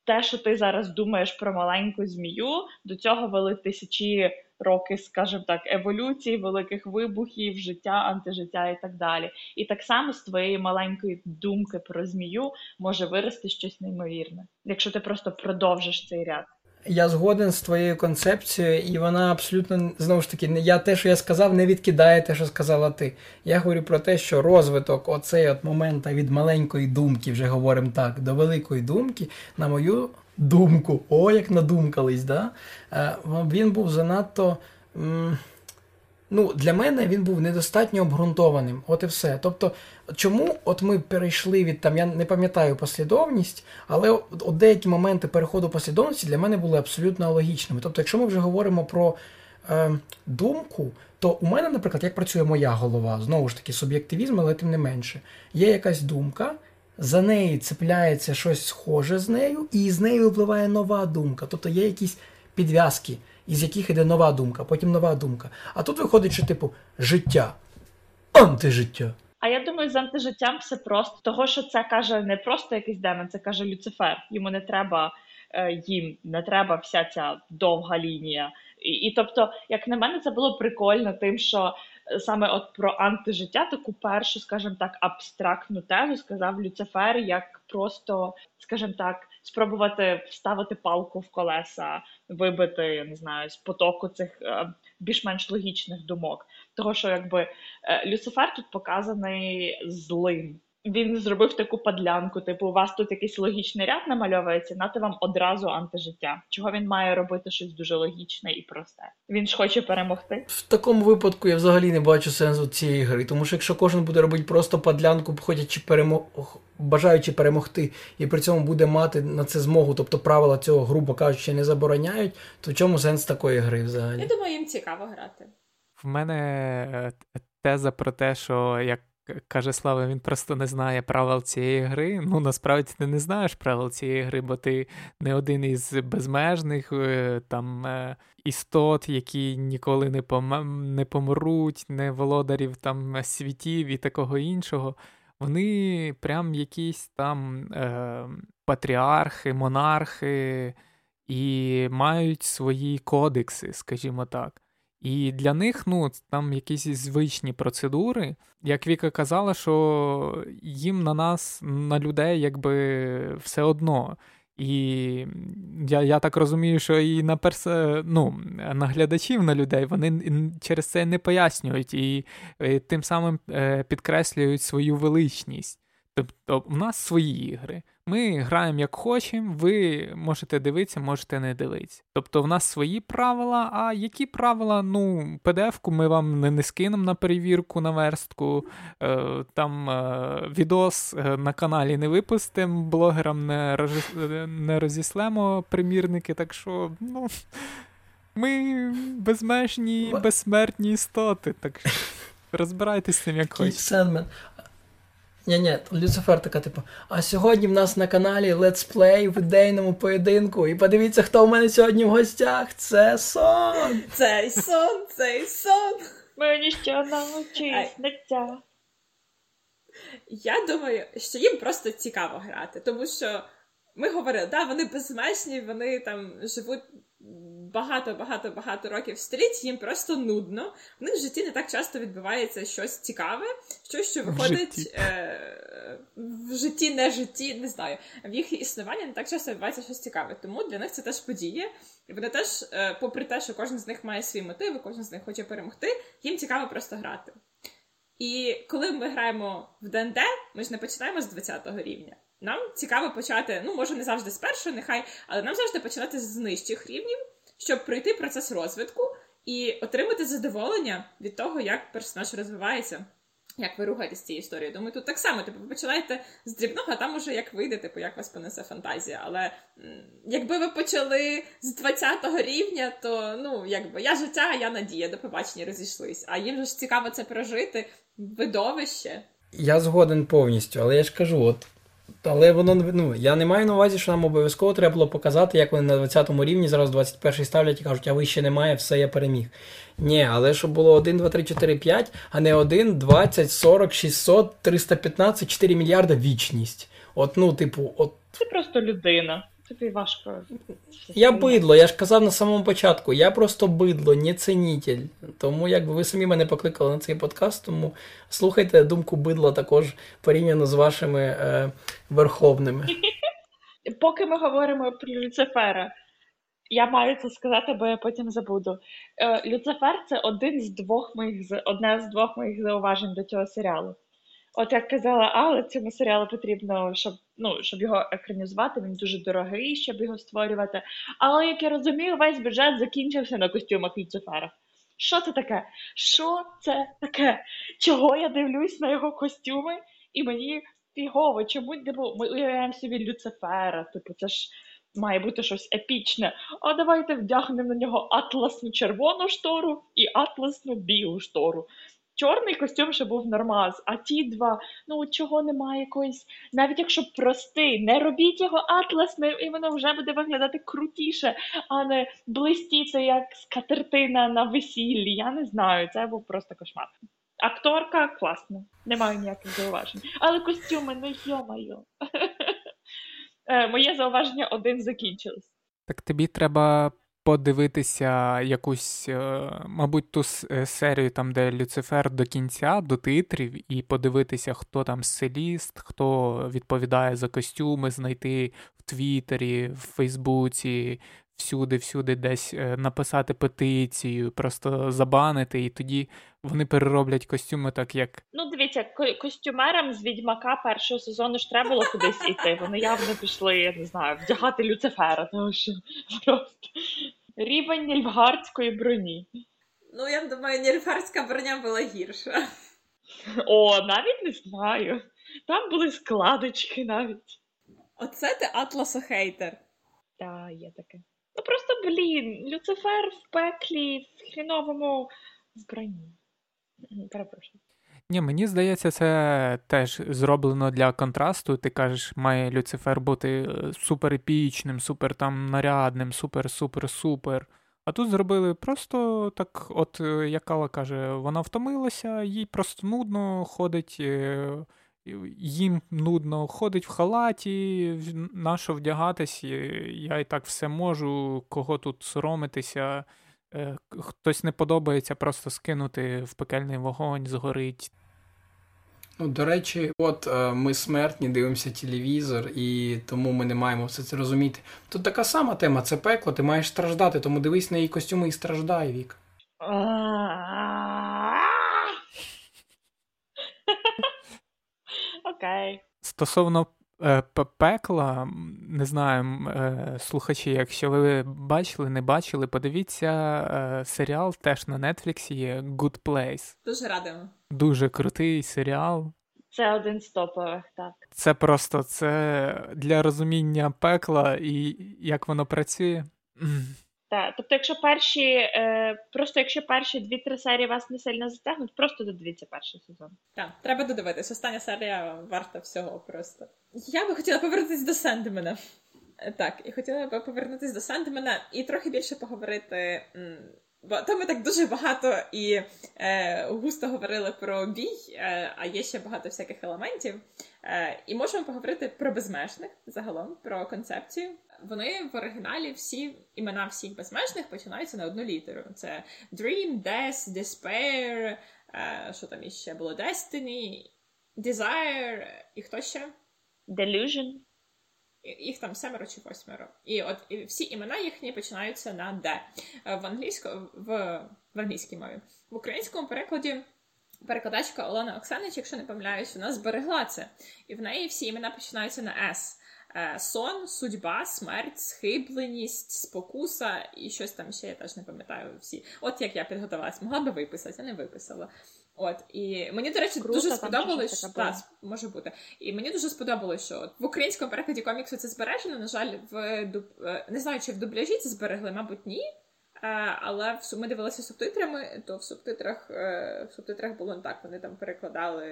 те, що ти зараз думаєш про маленьку змію, до цього вели тисячі роки, скажімо так, еволюції, великих вибухів, життя, антижиття і так далі. І так само з твоєї маленької думки про змію може вирости щось неймовірне, якщо ти просто продовжиш цей ряд. Я згоден з твоєю концепцією, і вона абсолютно знову ж таки, я те, що я сказав, не відкидає те, що сказала ти. Я говорю про те, що розвиток оцей от моменту від маленької думки, вже говоримо так, до великої думки, на мою думку, о, як надумкались, да? Е, він був занадто. Ну, Для мене він був недостатньо обґрунтованим. От і все. Тобто, чому от ми перейшли від там, я не пам'ятаю послідовність, але от деякі моменти переходу послідовності для мене були абсолютно логічними. Тобто, якщо ми вже говоримо про е, думку, то у мене, наприклад, як працює моя голова, знову ж таки, суб'єктивізм, але тим не менше, є якась думка. За неї цепляється щось схоже з нею, і з нею випливає нова думка. Тобто є якісь підв'язки із яких іде нова думка, потім нова думка. А тут виходить, що типу життя, антижиття. А я думаю, з антижиттям все просто, того що це каже не просто якийсь демон, це каже Люцифер. Йому не треба е, їм, не треба вся ця довга лінія. І, і тобто, як на мене, це було прикольно, тим, що саме от про антижиття, таку першу, скажімо так, абстрактну тезу сказав Люцифер, як просто, скажімо так спробувати вставити палку в колеса, вибити, я не знаю, з потоку цих е, більш-менш логічних думок. Того, що якби е, Люцифер тут показаний злим він зробив таку падлянку, типу, у вас тут якийсь логічний ряд намальовується, нати вам одразу антижиття. Чого він має робити щось дуже логічне і просте? Він ж хоче перемогти. В такому випадку я взагалі не бачу сенсу цієї гри, тому що якщо кожен буде робити просто падлянку, ходячи перемог... бажаючи перемогти, і при цьому буде мати на це змогу, тобто правила цього, грубо кажучи, не забороняють, то в чому сенс такої гри взагалі? Я думаю, їм цікаво грати. В мене е, теза про те, що як каже Слава, він просто не знає правил цієї гри. Ну, насправді ти не знаєш правил цієї гри, бо ти не один із безмежних е, там е, істот, які ніколи не пом... не помруть, не володарів там світів і такого іншого. Вони прям якісь там е, патріархи, монархи і мають свої кодекси, скажімо так. І для них ну, там якісь звичні процедури. Як Віка казала, що їм на нас, на людей, якби все одно. І я я так розумію, що і на персе, ну, на глядачів, на людей вони через це не пояснюють і, і тим самим е, підкреслюють свою величність. Тобто, у нас свої ігри. Ми граємо як хочемо, ви можете дивитися, можете не дивитися. Тобто в нас свої правила, а які правила? Ну, PDF-ку ми вам не, не скинемо на перевірку на верстку, е, там е, відос е, на каналі не випустимо, блогерам не, роз, не розіслемо примірники, так що, ну, ми безмежні, безсмертні істоти. Так що розбирайтесь з цим як хочете. Ні, ні, Люцифер така, типу, а сьогодні в нас на каналі летсплей в ідейному поєдинку. І подивіться, хто в мене сьогодні в гостях. Це сон. Цей сон, цей сон. Мені ще що навчиться. Я думаю, що їм просто цікаво грати, тому що ми говорили, да, вони безмежні, вони там живуть багато-багато-багато років століть, їм просто нудно. В них в житті не так часто відбувається щось цікаве, щось, що виходить в житті, е- в житті, не житті, не знаю. В їх існуванні не так часто відбувається щось цікаве. Тому для них це теж подія. І вони теж, е- попри те, що кожен з них має свої мотиви, кожен з них хоче перемогти, їм цікаво просто грати. І коли ми граємо в ДНД, ми ж не починаємо з 20-го рівня. Нам цікаво почати, ну може не завжди з першого, нехай, але нам завжди починати з нижчих рівнів, щоб пройти процес розвитку і отримати задоволення від того, як персонаж розвивається. Як ви рухаєтесь цією історією? Думаю, тут так само, типу, ви починаєте з дрібного, а там уже як вийде, типу, як вас понесе фантазія. Але якби ви почали з 20-го рівня, то ну, якби я життя, я надія, до побачення розійшлись. А їм же ж цікаво це прожити, видовище. Я згоден повністю, але я ж кажу, от але воно ну, я не маю на увазі, що нам обов'язково треба було показати, як вони на 20 му рівні зараз 21 ставлять і кажуть, а вище немає, все я переміг. Ні, але щоб було 1, 2, 3, 4, 5, а не 1, 20, 40, 600, 315, 4 мільярда вічність. От, ну, типу, от. Це просто людина. Тобі важко. Я бидло, я ж казав на самому початку. Я просто бидло, не цінітель. Тому якби ви самі мене покликали на цей подкаст, тому слухайте думку бидла також порівняно з вашими е, верховними. Поки ми говоримо про Люцифера, я маю це сказати, бо я потім забуду. Е, Люцифер це один з двох моїх одне з двох моїх зауважень до цього серіалу. От як казала Алла, цьому серіалу потрібно, щоб ну, щоб його екранізувати, він дуже дорогий, щоб його створювати. Але як я розумію, весь бюджет закінчився на костюмах Люцифера. Що це таке? Що це таке? Чого я дивлюсь на його костюми, і мені фігово, чому типу, ми уявляємо собі Люцифера? Типу, це ж має бути щось епічне. А давайте вдягнемо на нього атласну червону штору і атласну білу штору чорний костюм ще був нормаз, а ті два, ну чого немає якоїсь, навіть якщо простий, не робіть його атласним, і воно вже буде виглядати крутіше, а не блистіти як скатертина на весіллі. Я не знаю, це був просто кошмар. Акторка класна, не маю ніяких зауважень. Але костюми, ну йомаю. Е, моє зауваження один закінчилось. Так тобі треба подивитися якусь, е, мабуть, ту е, серію, там, де Люцифер до кінця, до титрів, і подивитися, хто там селіст, хто відповідає за костюми, знайти в Твіттері, в Фейсбуці. Всюди-всюди десь е, написати петицію, просто забанити, і тоді вони перероблять костюми так, як. Ну, дивіться, костюмерам з відьмака першого сезону ж треба було кудись іти. Вони явно пішли, я не знаю, вдягати Люцифера, тому що просто рівень нільфгардської броні. Ну, я думаю, нільфгардська броня була гірша. О, навіть не знаю. Там були складочки навіть. Оце ти Атласохейтер. Так, є таке. Ну просто, блін, Люцифер в пеклі, в хріновому вбранні. Перепрошую. Ні, мені здається, це теж зроблено для контрасту. Ти кажеш, має Люцифер бути е, супер епічним, супер там нарядним, супер-супер-супер. А тут зробили просто так, от е, як Кала каже, вона втомилася, їй просто нудно ходить, е, їм нудно ходить в халаті, на що вдягатись, я і так все можу, кого тут соромитися. Хтось не подобається, просто скинути в пекельний вогонь, згорить. Ну, До речі, от е, ми смертні, дивимося телевізор, і тому ми не маємо все це розуміти. Тут така сама тема, це пекло, ти маєш страждати, тому дивись на її костюми і страждай, Вік. Окей. Стосовно пекла, не знаю, е, слухачі, якщо ви бачили, не бачили, подивіться е, серіал теж на Нетфліксі є Good Place. Дуже радимо. Дуже крутий серіал. Це один з топових, так. Це просто це для розуміння пекла і як воно працює. Так, тобто, якщо перші, е, просто якщо перші дві-три серії вас не сильно затягнуть, просто додивіться перший сезон. Так, треба додивитись. Остання серія варта всього просто. Я би хотіла повернутися до Сендмена. Так, і хотіла би повернутися до Сендмена і трохи більше поговорити Бо то ми так дуже багато і е, густо говорили про бій, е, а є ще багато всяких елементів. Е, І можемо поговорити про безмежних загалом, про концепцію. Вони в оригіналі всі імена всіх безмежних починаються на одну літеру. Це Dream, Death, Despair, е, що там іще було Destiny, Desire і хто ще? Delusion. Їх там семеро чи восьмеро. І от і всі імена їхні починаються на Д. Е, в англійську, в, в англійській мові. В українському перекладі перекладачка Олена Оксанич, якщо не помиляюсь, вона зберегла це. І в неї всі імена починаються на С. Е, сон, судьба, смерть, схибленість, спокуса і щось там ще я теж не пам'ятаю всі. От як я підготувалась, могла би виписати, а не виписала. От і мені, до речі, Круто, дуже сподобалось, що так, може бути. І мені дуже сподобалось, що в українському перекладі коміксу це збережено. На жаль, в. Е, не знаю, чи в дубляжі це зберегли, мабуть, ні. Е, але в ми дивилися субтитрами, то в субтитрах в субтитрах було не так. Вони там перекладали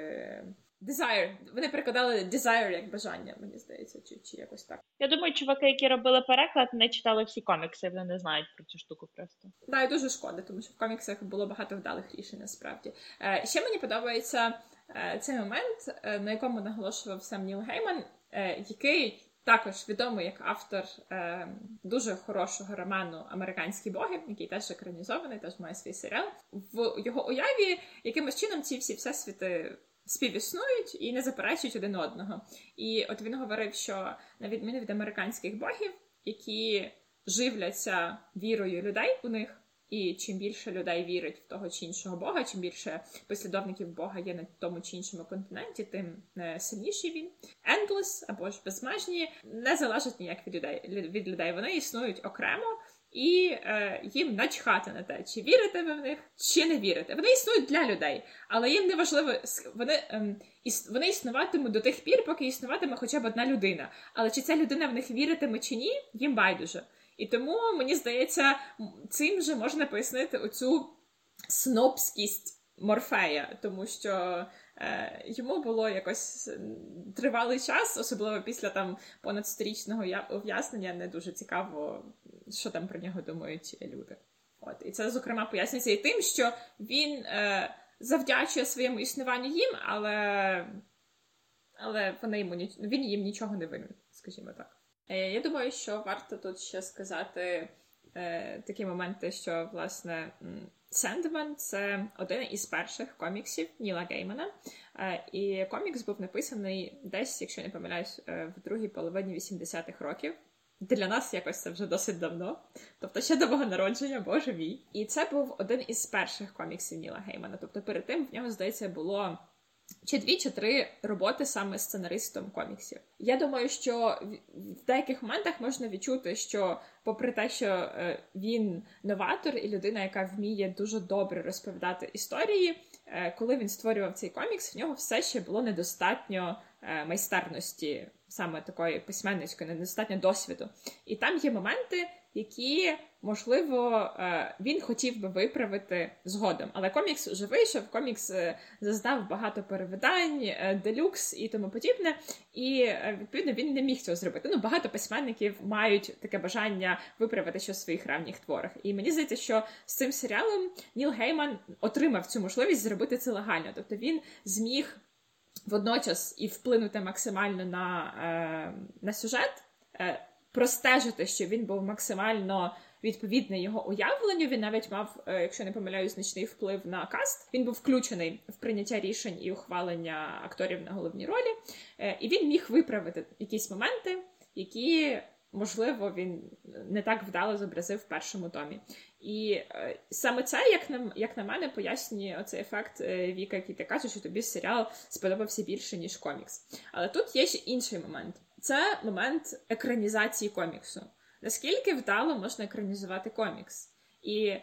Desire. Вони перекладали Desire як бажання, мені здається, чи чи якось так. Я думаю, чуваки, які робили переклад, не читали всі комікси, вони не знають про цю штуку просто. Да, і дуже шкода, тому що в коміксах було багато вдалих рішень насправді. Е, Ще мені подобається е, цей момент, е, на якому наголошував сам Ніл Гейман, е, який. Також відомий як автор е, дуже хорошого роману Американські боги, який теж екранізований, теж має свій серіал. В його уяві якимось чином ці всі всесвіти співіснують і не заперечують один одного. І от він говорив, що на відміну від американських богів, які живляться вірою людей у них. І чим більше людей вірить в того чи іншого Бога, чим більше послідовників Бога є на тому чи іншому континенті, тим е, сильніший він. Endless або ж безмежні не залежать ніяк від людей від людей. Вони існують окремо, і е, їм начхати на те, чи вірите ви в них, чи не вірите. Вони існують для людей, але їм не важливо, вони е, іс, вони існуватимуть до тих пір, поки існуватиме хоча б одна людина. Але чи ця людина в них віритиме чи ні, їм байдуже. І тому мені здається, цим же можна пояснити оцю снобськість Морфея, тому що йому було якось тривалий час, особливо після там понад сторічного ув'язнення, не дуже цікаво, що там про нього думають люди. От і це зокрема пояснюється і тим, що він е, завдячує своєму існуванню їм, але але вони йому він їм нічого не винен, скажімо так. Е, я думаю, що варто тут ще сказати е, такі моменти, що власне. Сендман це один із перших коміксів Ніла Геймана. Е, і комікс був написаний десь, якщо не помиляюсь, е, в другій половині 80-х років. Для нас якось це вже досить давно, тобто ще до мого народження, боже мій. І це був один із перших коміксів Ніла Геймана. Тобто, перед тим в нього здається було чи дві, чи три роботи саме сценаристом коміксів. Я думаю, що в деяких моментах можна відчути, що, попри те, що е, він новатор і людина, яка вміє дуже добре розповідати історії, е, коли він створював цей комікс, в нього все ще було недостатньо е, майстерності, саме такої письменницької, недостатньо досвіду. І там є моменти, які можливо е, він хотів би виправити згодом. Але комікс вже вийшов, комікс е, зазнав багато перевидань, е, делюкс і тому подібне. І відповідно він не міг цього зробити. Ну багато письменників мають таке бажання виправити щось в своїх ранніх творах. І мені здається, що з цим серіалом Ніл Гейман отримав цю можливість зробити це легально. Тобто він зміг водночас і вплинути максимально на, на сюжет простежити, що він був максимально відповідний його уявленню. Він навіть мав, е, якщо не помиляю, значний вплив на каст. Він був включений в прийняття рішень і ухвалення акторів на головні ролі, е, і він міг виправити якісь моменти, які. Можливо, він не так вдало зобразив в першому томі. І е, саме це, як на як на мене, пояснює оцей ефект е, Віка, який ти кажеш, що тобі серіал сподобався більше, ніж комікс. Але тут є ще інший момент це момент екранізації коміксу. Наскільки вдало можна екранізувати комікс? І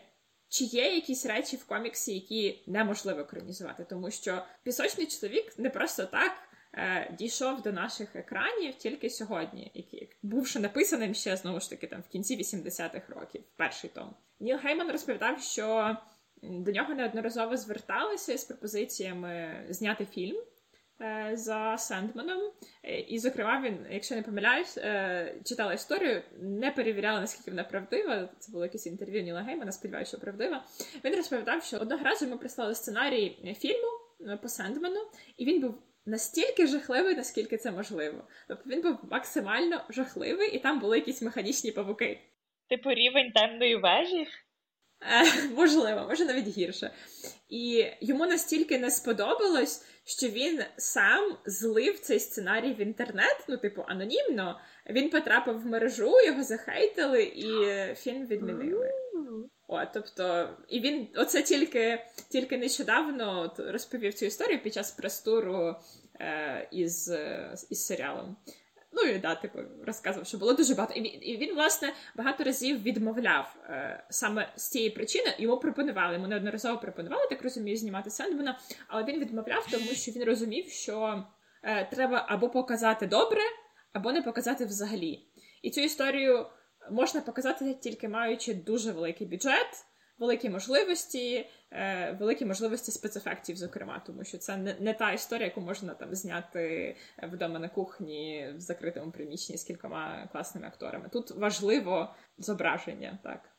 чи є якісь речі в коміксі, які неможливо екранізувати? Тому що пісочний чоловік не просто так е, дійшов до наших екранів тільки сьогодні, який бувши написаним ще знову ж таки там в кінці 80-х років, перший том. Ніл Гейман розповідав, що до нього неодноразово зверталися з пропозиціями зняти фільм за Сендманом. Е, і, зокрема, він, якщо не помиляюсь, е, читала історію, не перевіряла, наскільки вона правдива. Це було якесь інтерв'ю Ніла Геймана, сподіваюся, що правдива. Він розповідав, що одного разу йому прислали сценарій фільму по Сендману, і він був. Настільки жахливий, наскільки це можливо. Тобто він був максимально жахливий, і там були якісь механічні павуки. Типу рівень темної вежі? Е, можливо, може навіть гірше. І йому настільки не сподобалось, що він сам злив цей сценарій в інтернет, ну, типу, анонімно. Він потрапив в мережу, його захейтили, і фільм відмінили. О, тобто, і він оце тільки тільки нещодавно розповів цю історію під час прес-туру е, із, із серіалом. Ну і да, типу, розказував, що було дуже багато. І він, і він власне, багато разів відмовляв е, саме з цієї причини. Йому пропонували, йому неодноразово пропонували, так розумію, знімати Сендмена, але він відмовляв, тому що він розумів, що е, треба або показати добре, або не показати взагалі. І цю історію можна показати тільки маючи дуже великий бюджет великі можливості, великі можливості спецефектів, зокрема, тому що це не, не та історія, яку можна там зняти вдома на кухні в закритому приміщенні з кількома класними акторами. Тут важливо зображення, так.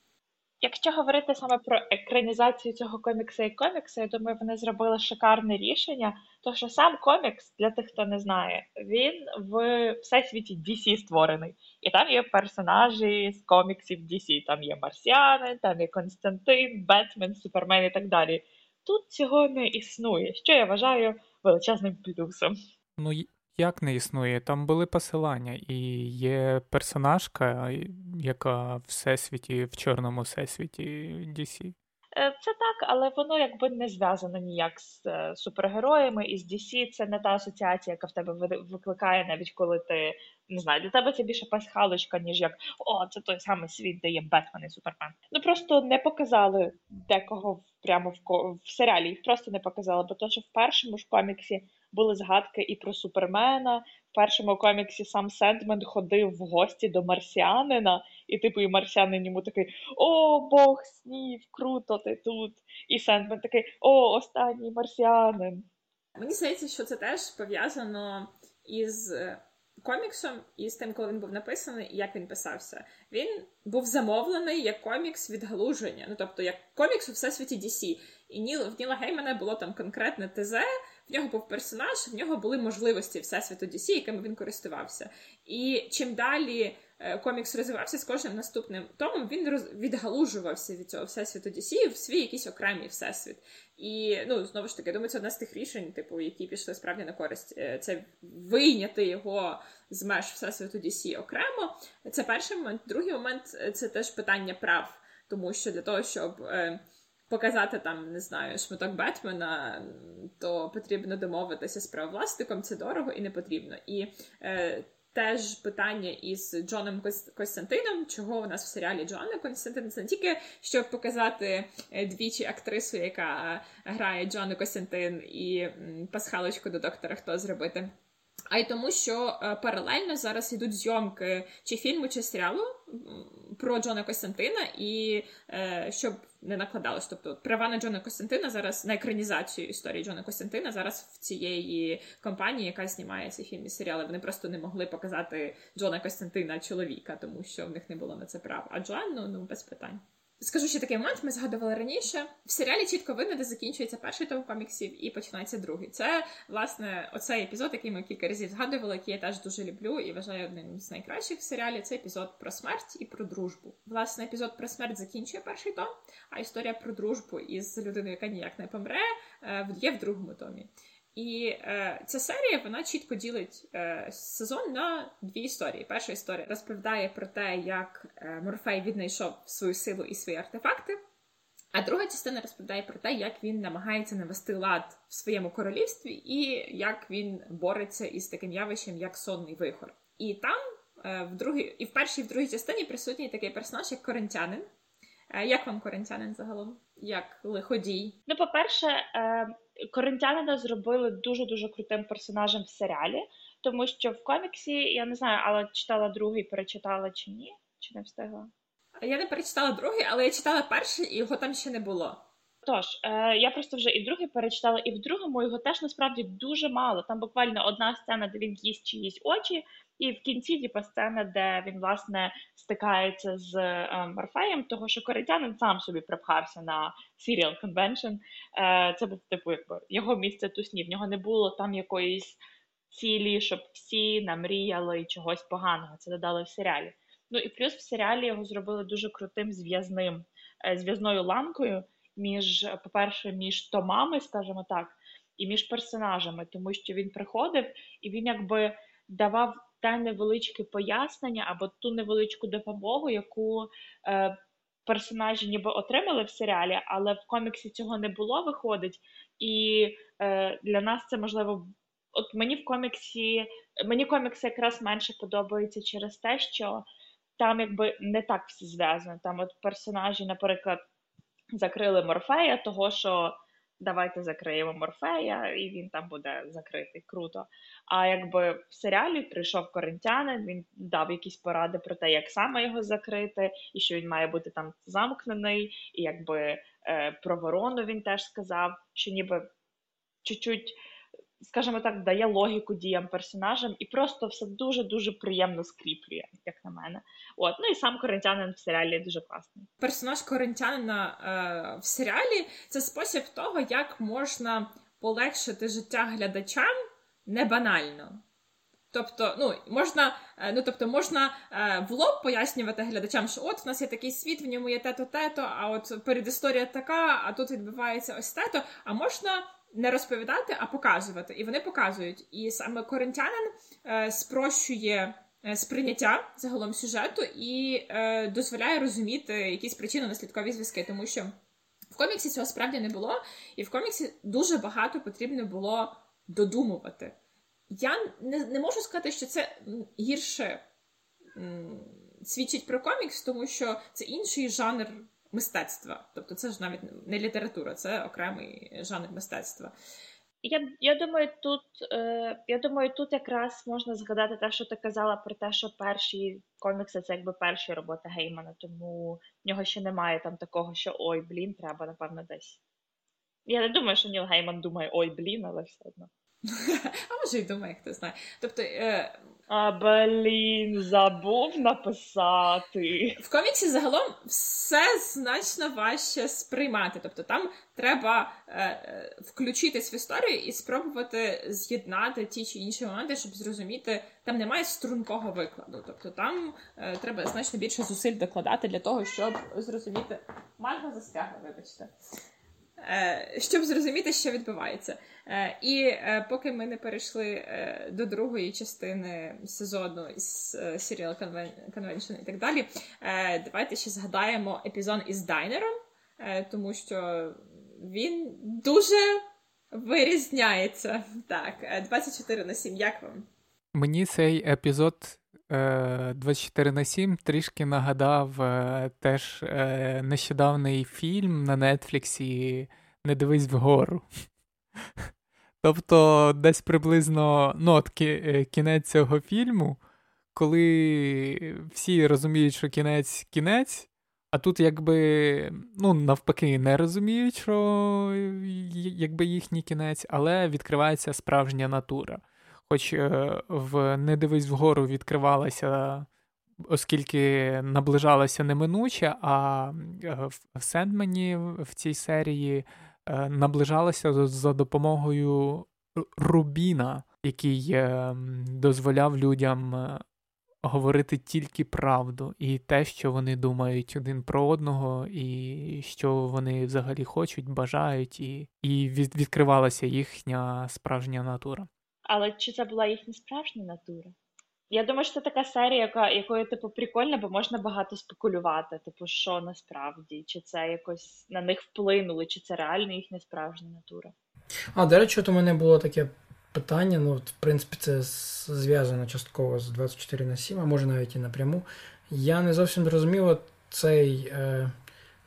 Якщо говорити саме про екранізацію цього комікса і комікса, я думаю, вони зробили шикарне рішення. То що сам комікс, для тих, хто не знає, він в всесвіті DC створений. І там є персонажі з коміксів DC. Там є Марсіани, там є Константин, Бетмен, Супермен і так далі. Тут цього не існує, що я вважаю величезним плюсом. Ну як не існує? Там були посилання, і є персонажка, яка в всесвіті, в чорному всесвіті DC. Е, це так, але воно якби не зв'язано ніяк з е, супергероями і з DC. Це не та асоціація, яка в тебе викликає, навіть коли ти не знаю, для тебе це більше пасхалочка, ніж як о, це той самий світ, де є Бетмен і Супермен. Ну просто не показали декого прямо в в серіалі. Їх просто не показали, бо то, що в першому ж коміксі були згадки і про Супермена. В першому коміксі сам Сендмен ходив в гості до марсіанина, і типу і марсіанин йому такий О, Бог снів, круто ти тут. І Сендмен такий О, останній марсіанин. Мені здається, що це теж пов'язано із е, коміксом і з тим, коли він був написаний, і як він писався. Він був замовлений як комікс відгалуження. Ну тобто, як комікс у всесвіті DC. І Ніл в Ніла Геймана було там конкретне ТЗ, в нього був персонаж, в нього були можливості всесвіту DC, якими він користувався. І чим далі е, комікс розвивався з кожним наступним томом, він роз... відгалужувався від цього всесвіту DC в свій якийсь окремий всесвіт. І ну знову ж таки, думаю, це одне з тих рішень, типу, які пішли справді на користь. Е, це вийняти його з меж всесвіту DC окремо. Це перший момент. Другий момент е, це теж питання прав, тому що для того, щоб показати там, не знаю, шматок Бетмена, то потрібно домовитися з правовласником, це дорого і не потрібно. І е, теж питання із Джоном Костянтином, чого у нас в серіалі Джона Костянтин, це не тільки щоб показати е, двічі актрису, яка грає Джона Костянтин, і пасхалочку до доктора, хто зробити. А й тому, що е, паралельно зараз йдуть зйомки чи фільму, чи серіалу про Джона Костянтина, і е, щоб не накладалось. Тобто права на Джона Костянтина зараз на екранізацію історії Джона Костянтина зараз в цієї компанії, яка знімає ці фільми серіали. Вони просто не могли показати Джона Костянтина чоловіка, тому що в них не було на це прав. А Джоан, ну, ну без питань. Скажу ще такий момент, ми згадували раніше. В серіалі чітко видно, де закінчується перший том коміксів і починається другий. Це, власне, оцей епізод, який ми кілька разів згадували, який я теж дуже люблю і вважаю одним з найкращих в серіалі. Це епізод про смерть і про дружбу. Власне, епізод про смерть закінчує перший том, а історія про дружбу із людиною, яка ніяк не помре, е, є в другому томі. І е, ця серія вона чітко ділить е, сезон на дві історії. Перша історія розповідає про те, як е, Морфей віднайшов свою силу і свої артефакти. А друга частина розповідає про те, як він намагається навести лад в своєму королівстві, і як він бореться із таким явищем, як сонний вихор. І там е, в другій, і в першій і в другій частині присутній такий персонаж, як коринтянин. Е, як вам коринтянин загалом? Як лиходій? Ну, по-перше, коринтянина зробили дуже-дуже крутим персонажем в серіалі, тому що в коміксі, я не знаю, але читала другий, перечитала чи ні, чи не встигла. Я не перечитала другий, але я читала перший, і його там ще не було. Тож, е, я просто вже і другий перечитала, і в другому його теж насправді дуже мало. Там буквально одна сцена, де він їсть чиїсь очі, і в кінці, типа, сцена, де він власне стикається з е, Морфеєм, того що коринтянин сам собі припхався на Serial Convention. Е, Це був типу, його місце тусні. В нього не було там якоїсь цілі, щоб всі намріяли чогось поганого. Це додали в серіалі. Ну і плюс в серіалі його зробили дуже крутим зв'язним е, зв'язною ланкою між, по-перше, між томами, скажімо так, і між персонажами, тому що він приходив і він якби давав те невеличке пояснення або ту невеличку допомогу, яку е, персонажі ніби отримали в серіалі, але в коміксі цього не було, виходить. І е, для нас це можливо. От мені в коміксі, мені комікси якраз менше подобаються через те, що там якби не так все зв'язано. Там от персонажі, наприклад, закрили Морфея, того що давайте закриємо Морфея, і він там буде закритий. Круто. А якби в серіалі прийшов коринтянин, він дав якісь поради про те, як саме його закрити, і що він має бути там замкнений, і якби е, про ворону він теж сказав, що ніби чуть-чуть скажімо так, дає логіку діям персонажам і просто все дуже-дуже приємно скріплює, як на мене. От, ну і сам коринтянин в серіалі дуже класний. Персонаж коринтянина е, в серіалі це спосіб того, як можна полегшити життя глядачам не банально. Тобто, ну можна е, ну, тобто, можна е, в лоб пояснювати глядачам, що от в нас є такий світ, в ньому є тето тето, а от передісторія така, а тут відбувається ось тето. А можна не розповідати, а показувати. І вони показують. І саме коринтянин е, спрощує е, сприйняття загалом сюжету і е, дозволяє розуміти якісь причинно-наслідкові зв'язки, тому що в коміксі цього справді не було, і в коміксі дуже багато потрібно було додумувати. Я не, не можу сказати, що це гірше свідчить про комікс, тому що це інший жанр мистецтва. Тобто, це ж навіть не література, це окремий жанр мистецтва. Я я думаю, тут е, я думаю, тут якраз можна згадати те, що ти казала про те, що перші комікси це якби перші роботи Геймана, тому в нього ще немає там такого, що ой, блін, треба, напевно, десь. Я не думаю, що Ніл Гейман думає ой, блін, але все одно. А може й думає, хто знає. Тобто, е, а блін, забув написати. В коміксі загалом все значно важче сприймати. Тобто там треба е, е, включитись в історію і спробувати з'єднати ті чи інші моменти, щоб зрозуміти, там немає стрункого викладу. Тобто там е, треба значно більше зусиль докладати для того, щоб зрозуміти. Манга застрягла, вибачте. Е, щоб зрозуміти, що відбувається. Е, і е, поки ми не перейшли до другої частини сезону з Serial Convention і так далі, давайте ще згадаємо епізод із Дайнером, тому що він дуже вирізняється. Так, 24 на 7, як вам? Мені цей епізод 24 на 7 трішки нагадав е, теж е, нещодавний фільм на Нетфліксі Не дивись вгору. Тобто, десь приблизно ну, от е, кінець цього фільму, коли всі розуміють, що кінець кінець, а тут, якби, ну, навпаки, не розуміють, що якби їхній кінець, але відкривається справжня натура. Хоч е, в не дивись вгору відкривалася, оскільки наближалася неминуче, а е, в Сендмені в цій серії е, наближалася за допомогою Рубіна, який дозволяв людям. Говорити тільки правду і те, що вони думають один про одного, і що вони взагалі хочуть, бажають, і і відкривалася їхня справжня натура. Але чи це була їхня справжня натура? Я думаю, що це така серія, яка, якою, типу, прикольна, бо можна багато спекулювати, типу, що насправді, чи це якось на них вплинуло, чи це реально їхня справжня натура. А, до речі, от у мене було таке питання, ну, в принципі, це зв'язано частково з 24 на 7, а може навіть і напряму. Я не зовсім зрозумів цей, е,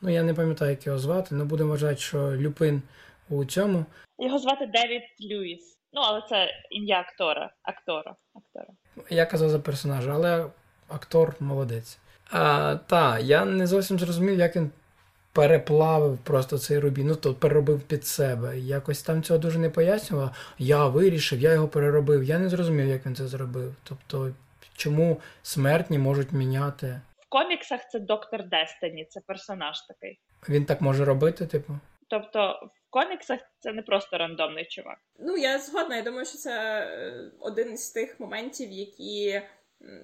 ну я не пам'ятаю, як його звати, але будемо вважати, що Люпин у цьому. Його звати Девід Льюіс. Ну, але це ім'я актора. актора. актора. Я казав за персонажа, але актор молодець. А, Та, я не зовсім зрозумів, як він переплавив просто цей рубін, ну то переробив під себе. Якось там цього дуже не пояснював. Я вирішив, я його переробив. Я не зрозумів, як він це зробив. Тобто, чому смертні можуть міняти. В коміксах це доктор Дестині, це персонаж такий. Він так може робити, типу. Тобто коміксах це не просто рандомний чувак. Ну я згодна. Я думаю, що це е, один із тих моментів, які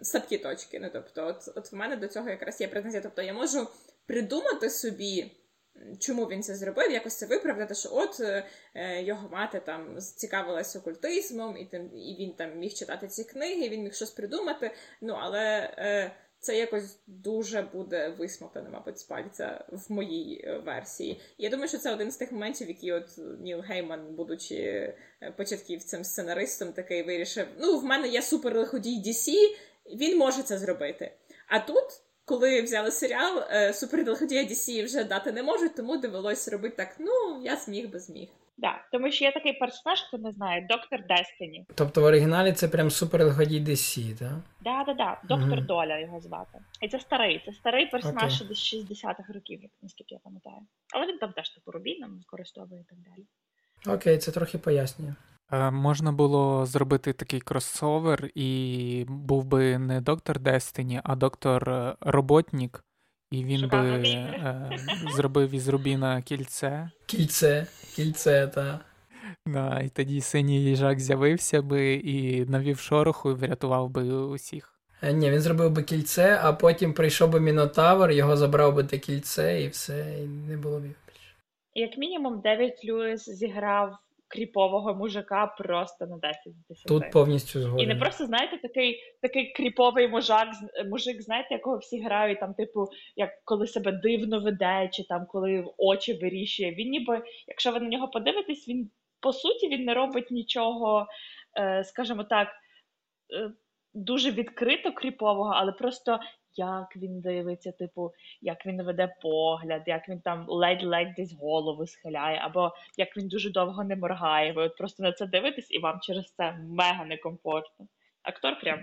слабкі точки. Ну тобто, от от в мене до цього якраз є претензія. Тобто я можу придумати собі. Чому він це зробив, якось це виправдати, що от е, його мати там зацікавилася окультизмом, і тим, і він там міг читати ці книги, він міг щось придумати. Ну але е, це якось дуже буде висмоктано, мабуть, з пальця в моїй е, версії. Я думаю, що це один з тих моментів, які от Ніл Гейман, будучи е, початківцем сценаристом, такий вирішив: ну, в мене є суперлиходій DC, він може це зробити. А тут. Коли взяли серіал, е, суперлиходія DC вже дати не можуть, тому довелося робити так. Ну я зміг би зміг. Так, тому що є такий персонаж, хто не знає, доктор Дестині. Тобто в оригіналі це прям суперлегодій DC, так? Да, да, да. Доктор mm Доля його звати. І це старий, це старий персонаж okay. з 60-х років, наскільки я пам'ятаю. Але він там теж типу рубіном використовує і так далі. Окей, це трохи пояснює. Е, можна було зробити такий кросовер, і був би не доктор Дестині, а доктор е, Роботнік, і він би е, зробив із Рубіна кільце. Кільце, кільце, так. Да, І тоді синій їжак з'явився би і навів шороху і врятував би усіх. А, е, ні, він зробив би кільце, а потім прийшов би Мінотавр, його забрав би те кільце, і все, і не було б більше. Як мінімум, Девід Льюіс зіграв кріпового мужика просто на 10 з 10. Тут повністю згоден. І не просто, знаєте, такий такий кріповий мужик, мужик, знаєте, якого всі грають, там, типу, як коли себе дивно веде, чи там коли очі вирішує. Він ніби, якщо ви на нього подивитесь, він по суті він не робить нічого, е, скажімо так. Е, дуже відкрито кріпового, але просто як він дивиться, типу, як він веде погляд, як він там ледь-ледь десь голову схиляє, або як він дуже довго не моргає. Ви от просто на це дивитесь, і вам через це мега некомфортно. Актор прям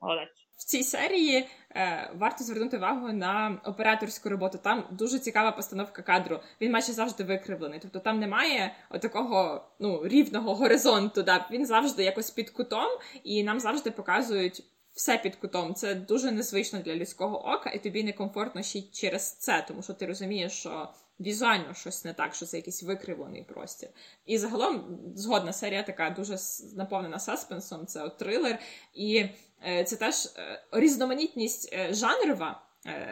молодець. В цій серії е, варто звернути увагу на операторську роботу. Там дуже цікава постановка кадру. Він майже завжди викривлений. Тобто там немає отакого ну, рівного горизонту. Да? Він завжди якось під кутом, і нам завжди показують все під кутом. Це дуже незвично для людського ока, і тобі некомфортно ще й через це, тому що ти розумієш, що візуально щось не так, що це якийсь викривлений простір. І загалом згодна серія така дуже наповнена саспенсом, це от трилер, і е, це теж е, різноманітність е, жанрова.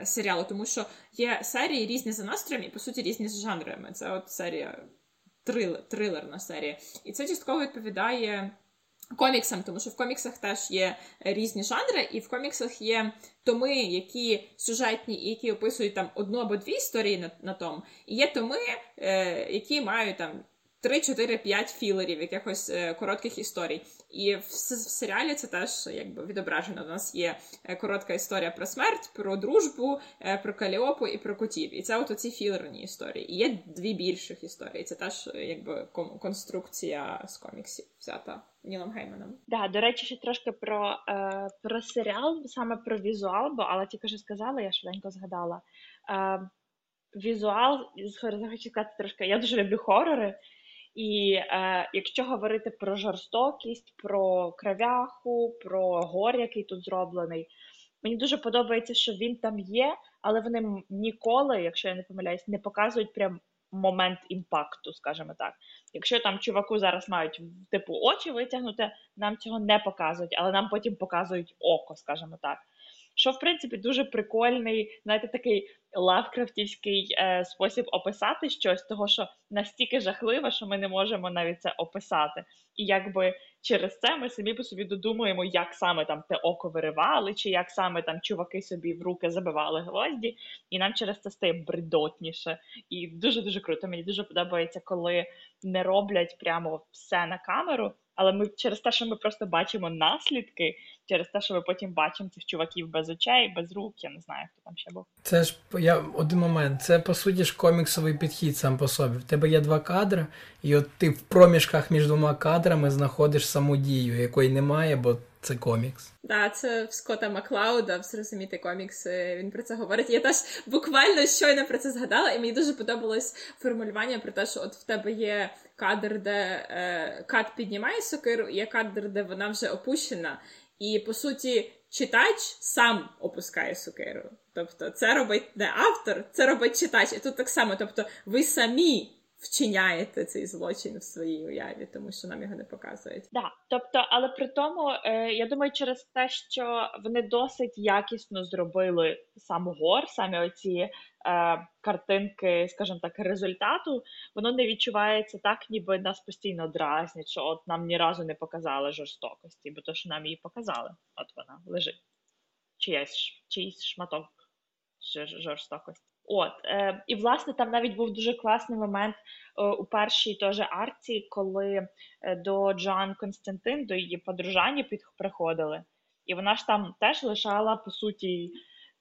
Серіалу, тому що є серії різні за настроєм і по суті різні з жанрами. Це от серія трилер, трилерна серія. І це частково відповідає коміксам, тому що в коміксах теж є різні жанри, і в коміксах є томи, які сюжетні, і які описують там одну або дві історії на, на тому, і є томи, е, які мають там 3-4-5 філерів, якихось е, коротких історій. І в, в серіалі це теж якби відображено. У нас є е, коротка історія про смерть, про дружбу, е, про каліопу і про котів. І це от оці філерні історії. І є дві більших історії. Це теж якби конструкція з коміксів взята Нілом Гейманом. Да, до речі, ще трошки про е, про серіал, саме про візуал, бо але тільки що сказала, я швиденько згадала. Е, Візуал, хочу сказати трошки, я дуже люблю хорори. І е, якщо говорити про жорстокість, про кров'яху, про gore, який тут зроблений, мені дуже подобається, що він там є, але вони ніколи, якщо я не помиляюсь, не показують прям момент імпакту, скажімо так. Якщо там чуваку зараз мають типу очі витягнути, нам цього не показують, але нам потім показують око, скажімо так що в принципі дуже прикольний, знаєте, такий лавкрафтівський е, спосіб описати щось, того що настільки жахливо, що ми не можемо навіть це описати. І якби через це ми самі по собі додумуємо, як саме там те око виривали, чи як саме там чуваки собі в руки забивали гвозді, і нам через це стає бредотніше. І дуже дуже круто. Мені дуже подобається, коли не роблять прямо все на камеру. Але ми через те, що ми просто бачимо наслідки, через те, що ми потім бачимо цих чуваків без очей, без рук, я не знаю, хто там ще був. Це ж я один момент. Це по суті ж коміксовий підхід сам по собі. В тебе є два кадри, і от ти в проміжках між двома кадрами знаходиш саму дію, якої немає, бо Це комікс. Да, це в Скотта Маклауда в зрозуміти комікси. Він про це говорить. Я теж буквально щойно про це згадала, і мені дуже подобалось формулювання про те, що от в тебе є кадр, де е, кат піднімає сокиру, є кадр, де вона вже опущена. І по суті, читач сам опускає сокиру. Тобто, це робить не автор, це робить читач. І тут так само, тобто, ви самі вчиняєте цей злочин в своїй уяві, тому що нам його не показують. Да, тобто, але при тому, е, я думаю, через те, що вони досить якісно зробили сам гор, самі оці е, картинки, скажімо так, результату, воно не відчувається так, ніби нас постійно дразнять, що от нам ні разу не показали жорстокості, бо то, що нам її показали, от вона лежить. Чиясь, чийсь шматок жорстокості. От е, і власне там навіть був дуже класний момент е, у першій теж арці, коли е, до Джоан Константин, до її подружані під приходили, і вона ж там теж лишала по суті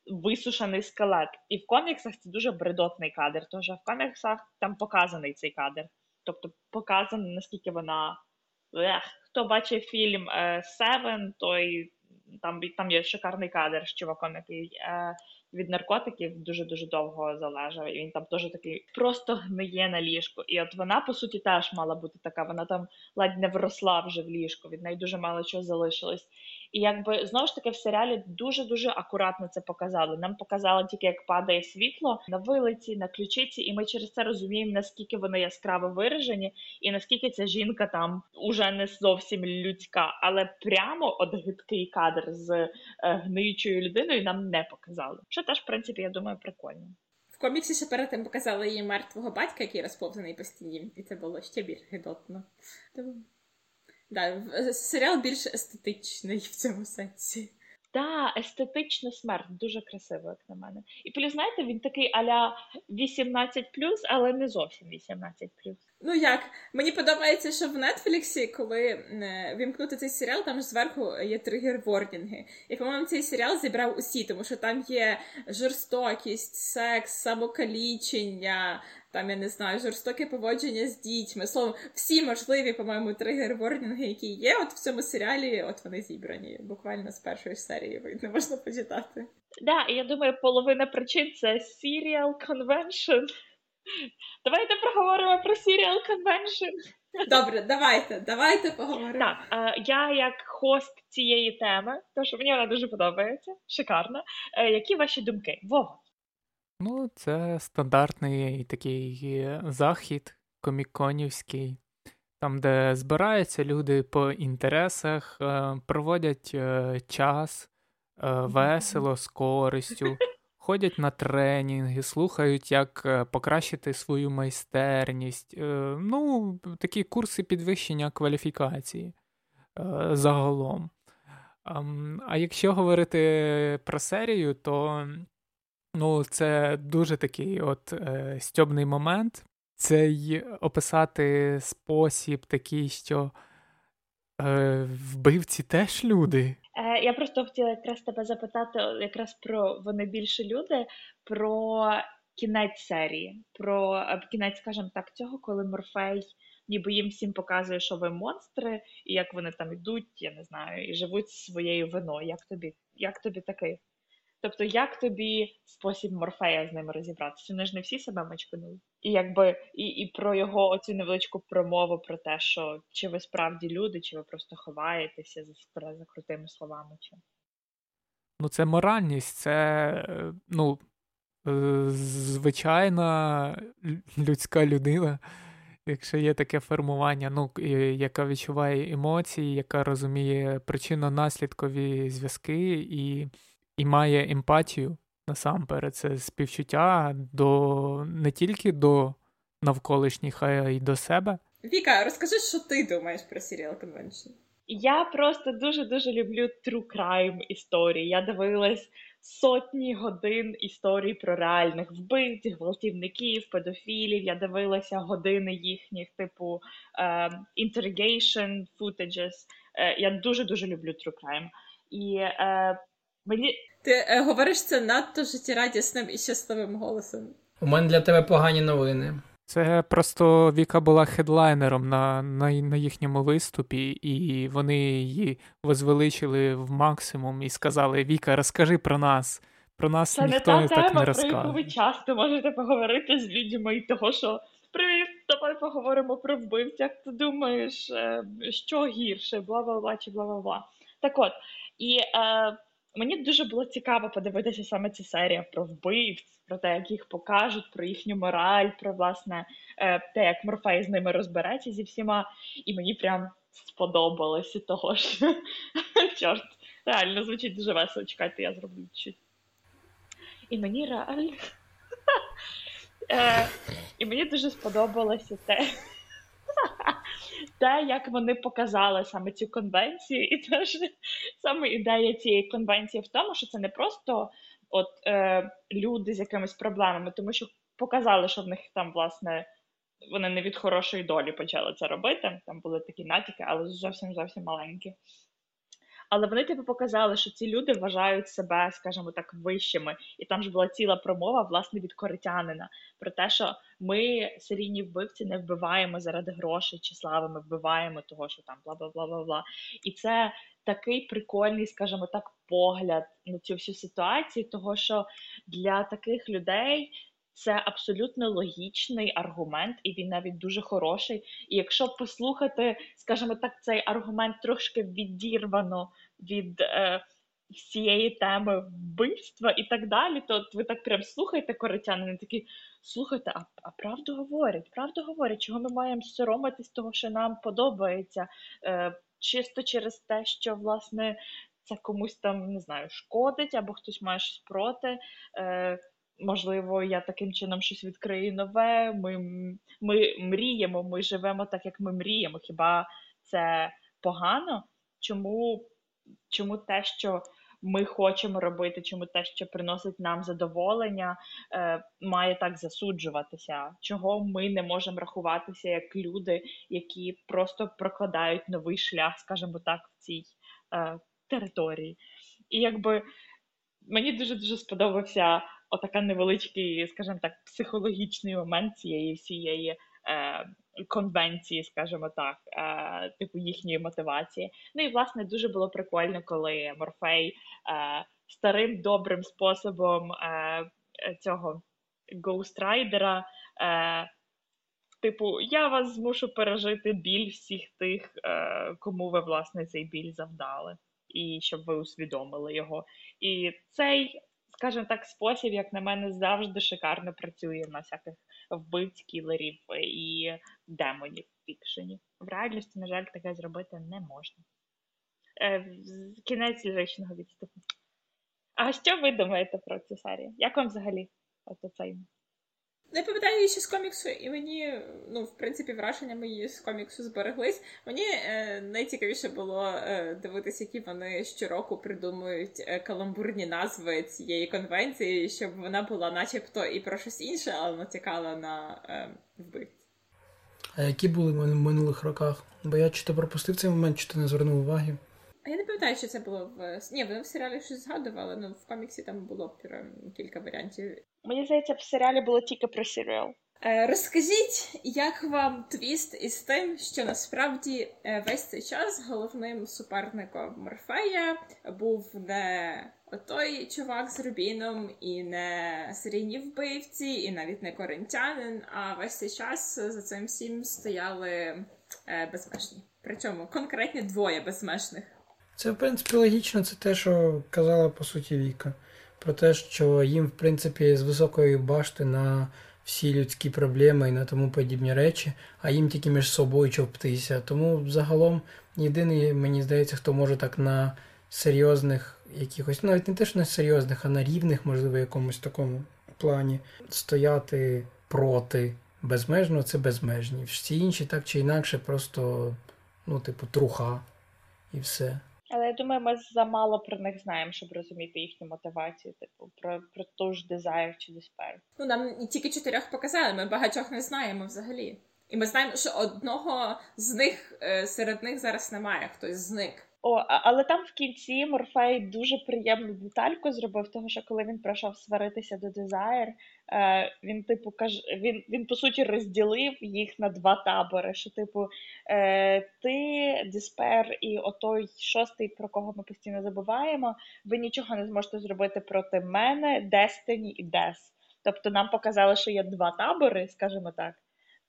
висушений скелет. І в коміксах це дуже бредотний кадр. Тож в коміксах там показаний цей кадр. Тобто показано, наскільки вона. Ех, Хто бачив фільм Seven, той там там є шикарний кадр з чуваком, який е, від наркотиків дуже дуже довго залежав. І він там теж такий просто гниє на ліжку. І от вона, по суті, теж мала бути така. Вона там ледь не вросла вже в ліжку, від неї дуже мало чого залишилось. І якби знову ж таки в серіалі дуже дуже акуратно це показали. Нам показали тільки як падає світло на вилиці, на ключиці, і ми через це розуміємо, наскільки вони яскраво виражені, і наскільки ця жінка там уже не зовсім людська, але прямо от гидкий кадр з е, гниючою людиною нам не показали. Що теж, в принципі, я думаю, прикольно. В коміксі ще перед тим показали її мертвого батька, який розповзаний по стіні, і це було ще більш гидотно. Да, серіал більш естетичний в цьому сенсі. Так, да, естетична смерть, дуже красиво, як на мене. І плюс, знаєте, він такий аля 18, але не зовсім 18. Ну як? Мені подобається, що в Нетфліксі, коли е, вімкнути цей серіал, там ж зверху є тригер-вордінги. І, по-моєму, цей серіал зібрав усі, тому що там є жорстокість, секс, самокалічення, там я не знаю, жорстоке поводження з дітьми. Словом, всі можливі, по-моєму, тригер-вордінги, які є, от в цьому серіалі, от вони зібрані. Буквально з першої серії видно, можна почитати. Да, і я думаю, половина причин це Serial Convention. Давайте проговоримо про Serial Convention. Добре, давайте, давайте поговоримо. Так, е, я як хост цієї теми, тому що мені вона дуже подобається, шикарна. Е, які ваші думки? Вова? Ну, це стандартний такий захід коміконівський, там, де збираються люди по інтересах, е, проводять час весело, з користю, ходять на тренінги, слухають, як покращити свою майстерність. Ну, такі курси підвищення кваліфікації загалом. Ем, а якщо говорити про серію, то Ну, це дуже такий от е, стьобний момент. Це й описати спосіб такий, що е, вбивці теж люди. Е, Я просто хотіла якраз тебе запитати, якраз про вони більше люди, про кінець серії, про е, кінець, скажімо так, цього, коли Морфей ніби їм всім показує, що ви монстри, і як вони там йдуть, я не знаю, і живуть своєю виною. Як тобі, Як тобі такий? Тобто, як тобі спосіб Морфея з ними розібратися? Вони ж не всі себе мачканули. І якби і і про його оцю невеличку промову про те, що чи ви справді люди, чи ви просто ховаєтеся за, за крутими словами. Чи... Ну, це моральність, це ну, е, звичайна людська людина. Якщо є таке формування, ну, яка відчуває емоції, яка розуміє причинно-наслідкові зв'язки і і має емпатію насамперед. Це співчуття до не тільки до навколишніх, а й до себе. Віка, розкажи, що ти думаєш про Serial Convention? Я просто дуже-дуже люблю true crime історії. Я дивилась сотні годин історій про реальних вбивць, гвалтівників, педофілів. Я дивилася години їхніх, типу uh, interrogation footages. Uh, я дуже-дуже люблю true crime. І uh, Мені... Ти е, говориш це надто життєрадісним і щасливим голосом. У мене для тебе погані новини. Це просто Віка була хедлайнером на на, на їхньому виступі, і вони її возвеличили в максимум і сказали: Віка, розкажи про нас. Про нас Це ніхто не та та так тема, не про яку ви часто можете поговорити з людьми і того, що привіт, давай поговоримо про вбивця. Як ти думаєш, е, що гірше, бла бла бла чи бла бла бла. Так от, і е, мені дуже було цікаво подивитися саме ця серія про вбивць, про те, як їх покажуть, про їхню мораль, про власне е, те, як Морфей з ними розбереться зі всіма. І мені прям сподобалося того, що чорт, реально звучить дуже весело. Чекайте, я зроблю чуть. І мені реально. Е, І мені дуже сподобалося те, те, як вони показали саме цю конвенцію, і теж саме ідея цієї конвенції в тому, що це не просто от, е, люди з якимись проблемами, тому що показали, що в них там, власне, вони не від хорошої долі почали це робити. Там були такі натяки, але зовсім зовсім маленькі. Але вони типу показали, що ці люди вважають себе, скажімо так, вищими. І там ж була ціла промова, власне, від коритянина про те, що ми серійні вбивці не вбиваємо заради грошей чи слави, ми вбиваємо того, що там бла бла бла бла бла. І це такий прикольний, скажімо так, погляд на цю всю ситуацію, того що для таких людей. Це абсолютно логічний аргумент, і він навіть дуже хороший. І якщо послухати, скажімо так, цей аргумент трошки відірвано від е, всієї теми вбивства і так далі, то от ви так прям слухаєте коротянини, такі слухайте, а, а правду говорять, правду говорять, чого ми маємо соромитись того, що нам подобається, е, чисто через те, що власне це комусь там не знаю, шкодить або хтось має щось проти. Е, можливо, я таким чином щось відкрию нове. Ми ми мріємо, ми живемо так, як ми мріємо. Хіба це погано? Чому, Чому те, що ми хочемо робити, чому те, що приносить нам задоволення, е, має так засуджуватися? Чого ми не можемо рахуватися як люди, які просто прокладають новий шлях, скажімо так, в цій е, території? І якби мені дуже дуже сподобався отака невеличкий, скажімо так, психологічний момент цієї всієї е, конвенції, скажімо так, е, типу їхньої мотивації. Ну і власне дуже було прикольно, коли Морфей е, старим добрим способом цього гоустрайдера. Типу, я вас змушу пережити біль всіх тих, кому ви власне цей біль завдали, і щоб ви усвідомили його. І цей скажімо так, спосіб, як на мене, завжди шикарно працює на всяких вбивць, кілерів і демонів в фікшені. В реальності, на жаль, таке зробити не можна. Е, Кінець ліричного відступу. А що ви думаєте про цю серію? Як вам взагалі оцей не пам'ятаю ще з коміксу, і мені, ну, в принципі, враження мої з коміксу збереглись. Мені е, найцікавіше було е, дивитися, які вони щороку придумують е, каламбурні назви цієї конвенції, щоб вона була, начебто, і про щось інше, але натякала на е, вбивць. А які були в минулих роках? Бо я чи то пропустив цей момент, чи то не звернув уваги. А я не пам'ятаю, що це було в. Ні, вони в серіалі щось згадували, але ну, в коміксі там було кілька варіантів. Мені здається, в серіалі було тільки про серіал. Е, розкажіть, як вам твіст із тим, що насправді е, весь цей час головним суперником Морфея був не той чувак з Рубіном, і не серійні вбивці, і навіть не коринтянин, а весь цей час за цим всім стояли е, безмежні. Причому конкретні двоє безмежних. Це, в принципі, логічно, це те, що казала по суті Віка. Про те, що їм, в принципі, з високої башти на всі людські проблеми і на тому подібні речі, а їм тільки між собою човптися. Тому загалом єдиний, мені здається, хто може так на серйозних якихось, навіть не те, що на серйозних, а на рівних, можливо, якомусь такому плані стояти проти безмежного, це безмежні. Всі інші так чи інакше, просто, ну, типу, труха і все. Але я думаю, ми замало про них знаємо, щоб розуміти їхню мотивацію, типу, про про ту ж дизайр чи диспер. Ну нам тільки чотирьох показали, ми багатьох не знаємо взагалі. І ми знаємо, що одного з них е, серед них зараз немає, хтось зник. О, але там в кінці Морфей дуже приємну детальку зробив, того що коли він пройшов сваритися до Desire, е, він, типу, каже, він, він по суті розділив їх на два табори. Що, типу, е, ти, Диспер і отой шостий, про кого ми постійно забуваємо, ви нічого не зможете зробити проти мене, Destiny і Death. Тобто нам показали, що є два табори, скажімо так: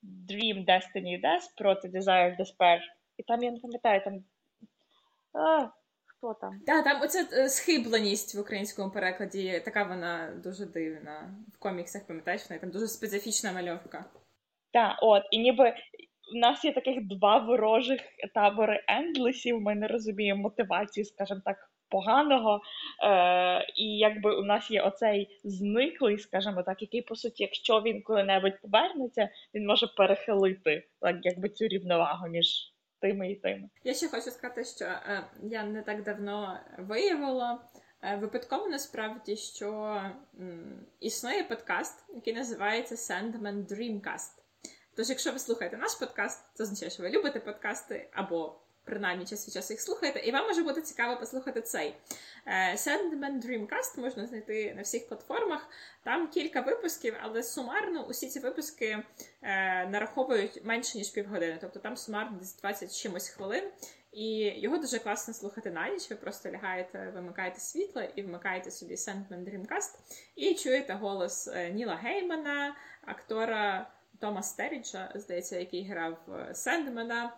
Dream, Destiny і Death проти Desire, Despair. І там я не пам'ятаю, там а, Хто там? Так, там оця е, схибленість в українському перекладі, така вона дуже дивна. В коміксах, пам'ятаєш, вона там дуже специфічна мальовка. Так, от, і ніби в нас є таких два ворожих табори ендлесів, ми не розуміємо мотивації, скажімо так, поганого. Е, І якби у нас є оцей зниклий, скажімо так, який, по суті, якщо він коли-небудь повернеться, він може перехилити так, якби цю рівновагу між тими і тими. Я ще хочу сказати, що е, я не так давно виявила е, випадково насправді, що м, існує подкаст, який називається Sandman Dreamcast. Тож, якщо ви слухаєте наш подкаст, це означає, що ви любите подкасти або принаймні час від часу їх слухаєте, і вам може бути цікаво послухати цей. Е, Sandman Dreamcast можна знайти на всіх платформах. Там кілька випусків, але сумарно усі ці випуски е, нараховують менше ніж півгодини. Тобто там сумарно десь 20 чимось хвилин. І його дуже класно слухати на ніч. Ви просто лягаєте, вимикаєте світло і вмикаєте собі Sandman Dreamcast і чуєте голос е, Ніла Геймана, актора. Тома Стеріджа, здається, який грав Сендмена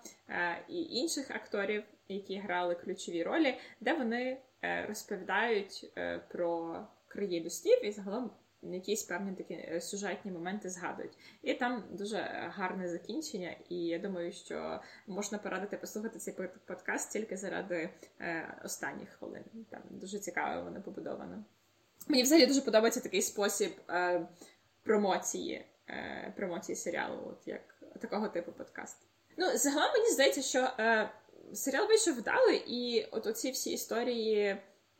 і інших акторів, які грали ключові ролі, де вони е, розповідають е, про країну снів і загалом якісь певні такі е, сюжетні моменти згадують. І там дуже гарне закінчення, і я думаю, що можна порадити послухати цей подкаст тільки заради останніх хвилин. Там дуже цікаво воно побудовано. Мені взагалі дуже подобається такий спосіб промоції. Е, промоції серіалу, от як такого типу подкаст. Ну, загалом мені здається, що е, серіал вийшов вдалий, і от оці всі історії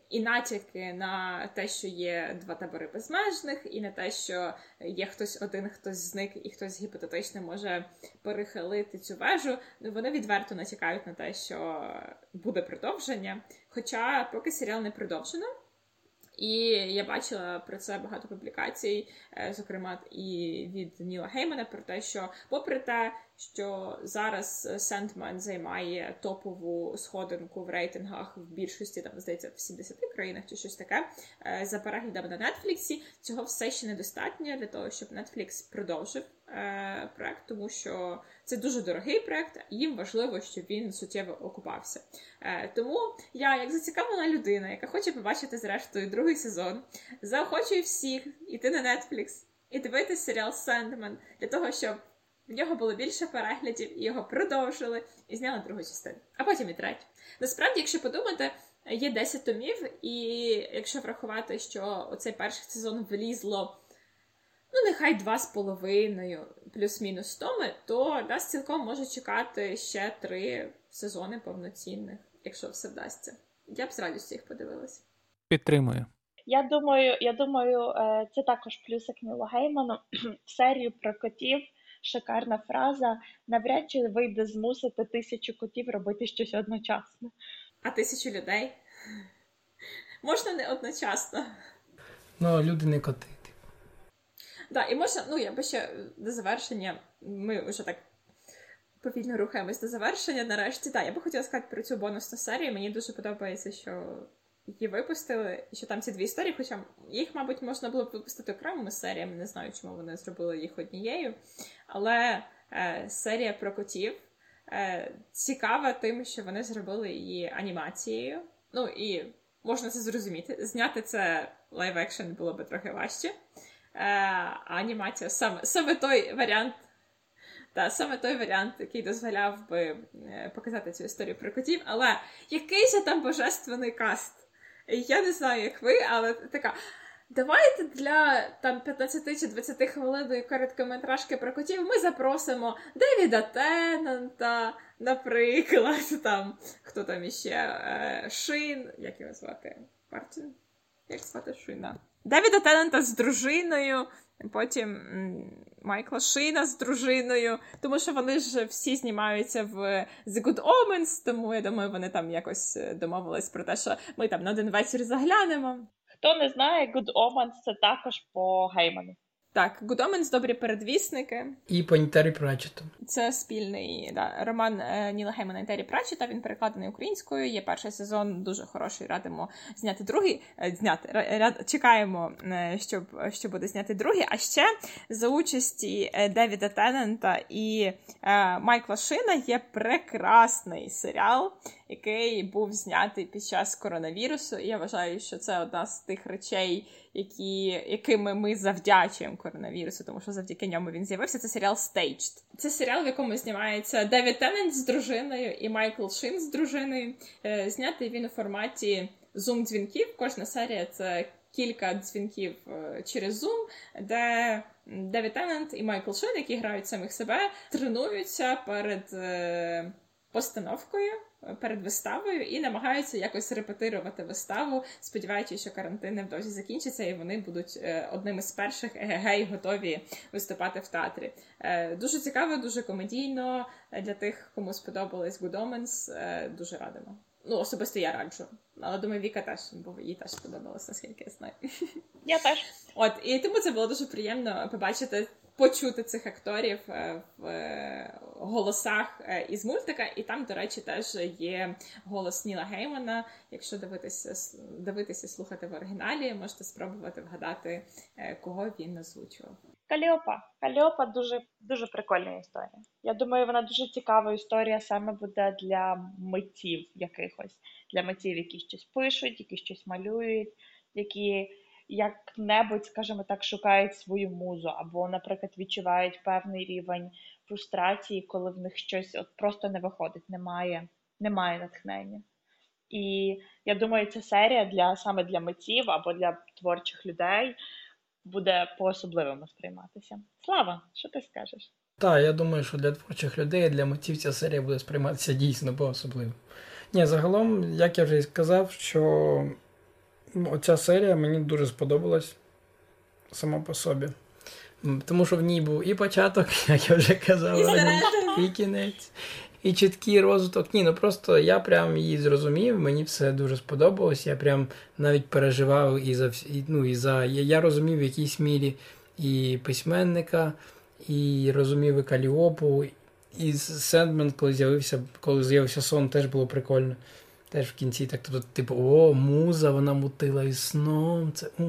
і натяки на те, що є два табори безмежних, і на те, що є хтось один, хтось зник, і хтось гіпотетично може перехилити цю вежу. Ну, вони відверто натякають на те, що буде продовження. Хоча поки серіал не продовжено. І я бачила про це багато публікацій, е, зокрема і від Ніла Геймана, про те, що, попри те, що зараз Сендмен займає топову сходинку в рейтингах в більшості, там здається, в 70 країнах чи щось таке, е, за переглядами на Нетфліксі, цього все ще недостатньо для того, щоб Netflix продовжив е, проект, тому що це дуже дорогий проект, і їм важливо, щоб він суттєво окупався. Е, тому я, як зацікавлена людина, яка хоче побачити зрештою другий сезон, заохочую всіх іти на Netflix і дивитися серіал Сендмен для того, щоб в нього було більше переглядів, і його продовжили і зняли другу частину, а потім і третю. Насправді, якщо подумати, є 10 томів, і якщо врахувати, що оцей перший сезон влізло ну нехай два з половиною, плюс-мінус томи, то нас цілком може чекати ще три сезони повноцінних, якщо все вдасться. Я б з радістю їх подивилася. Підтримую. Я думаю, я думаю, е, це також плюсик Нілу Гейману. В серію про котів шикарна фраза. Навряд чи вийде змусити тисячу котів робити щось одночасно. А тисячу людей можна не одночасно. Ну, люди не коти. Да, і можна, ну я би ще до завершення, ми вже так повільно рухаємось до завершення. Нарешті, так, я би хотіла сказати про цю бонусну серію. Мені дуже подобається, що її випустили, і що там ці дві історії, хоча їх, мабуть, можна було б випустити окремими серіями, не знаю, чому вони зробили їх однією. Але е, серія про котів е, цікава тим, що вони зробили її анімацією. Ну і можна це зрозуміти. Зняти це live action було би трохи важче. Е, анімація саме саме той варіант, та, саме той варіант, який дозволяв би е, показати цю історію про котів, але який же там божественний каст? Я не знаю, як ви, але така. Давайте для там 15 чи 20 хвилин короткометражки про котів ми запросимо Девіда Теннанта, наприклад, там хто там іще е, Шин, як його звати? Мартін? Як звати Шина? Девіда Теннанта з дружиною, Потім Майкла Шина з дружиною, тому що вони ж всі знімаються в The Good Omens, тому я думаю, вони там якось е, домовились про те, що ми там на один вечір заглянемо. Хто не знає, Good Omens — це також по Гейману. Так, Гудоменс добрі передвісники. І по Нітері Пратчету. Це спільний да, роман е, Ніла Геймана і Террі Пратчета. Він перекладений українською. Є перший сезон, дуже хороший. Радимо зняти другий. Е, зняти ряд, чекаємо, е, щоб що буде зняти другий. А ще за участі Девіда Теннента і Майкла Шина є прекрасний серіал, який був знятий під час коронавірусу. І я вважаю, що це одна з тих речей які, якими ми завдячуємо коронавірусу, тому що завдяки ньому він з'явився. Це серіал Staged. Це серіал, в якому знімається Девід Теннент з дружиною і Майкл Шин з дружиною. Е, знятий він у форматі зум-дзвінків. Кожна серія це кілька дзвінків е, через Zoom, де Девід Теннент і Майкл Шин, які грають самих себе, тренуються перед е, постановкою перед виставою і намагаються якось репетирувати виставу, сподіваючись, що карантин невдовзі закінчиться, і вони будуть е, одними з перших егегей готові виступати в театрі. Е, дуже цікаво, дуже комедійно для тих, кому сподобалось Good Omens, е, Дуже радимо. Ну, особисто я раджу. Але думаю, Віка теж, бо їй теж сподобалося, наскільки я знаю. Я теж. От, і тому це було дуже приємно побачити почути цих акторів е, в е, голосах е, із мультика, і там, до речі, теж є голос Ніла Геймана. Якщо дивитися дивитися, слухати в оригіналі, можете спробувати вгадати, кого він озвучував. Каліопа. Каліопа дуже дуже прикольна історія. Я думаю, вона дуже цікава історія саме буде для митців якихось, для митців, які щось пишуть, які щось малюють, які як-небудь, скажімо так, шукають свою музу, або, наприклад, відчувають певний рівень фрустрації, коли в них щось от просто не виходить, немає, немає натхнення. І я думаю, ця серія для саме для митців або для творчих людей буде по-особливому сприйматися. Слава, що ти скажеш? Так, я думаю, що для творчих людей, для митців ця серія буде сприйматися дійсно по-особливо. Ні, загалом, як я вже і сказав, що Оця серія мені дуже сподобалась сама по собі. Тому що в ній був і початок, як я вже казав, і, і кінець, і чіткий розвиток. Ні, ну просто я прям її зрозумів, мені все дуже сподобалось. Я прям навіть переживав і за і, ну, і за. Я, я розумів в якійсь мірі і письменника, і розумів і Каліопу, і Сендмен, коли з'явився, коли з'явився сон, теж було прикольно. Теж в кінці так, тобто, типу, о, муза, вона мутила і сном, це о,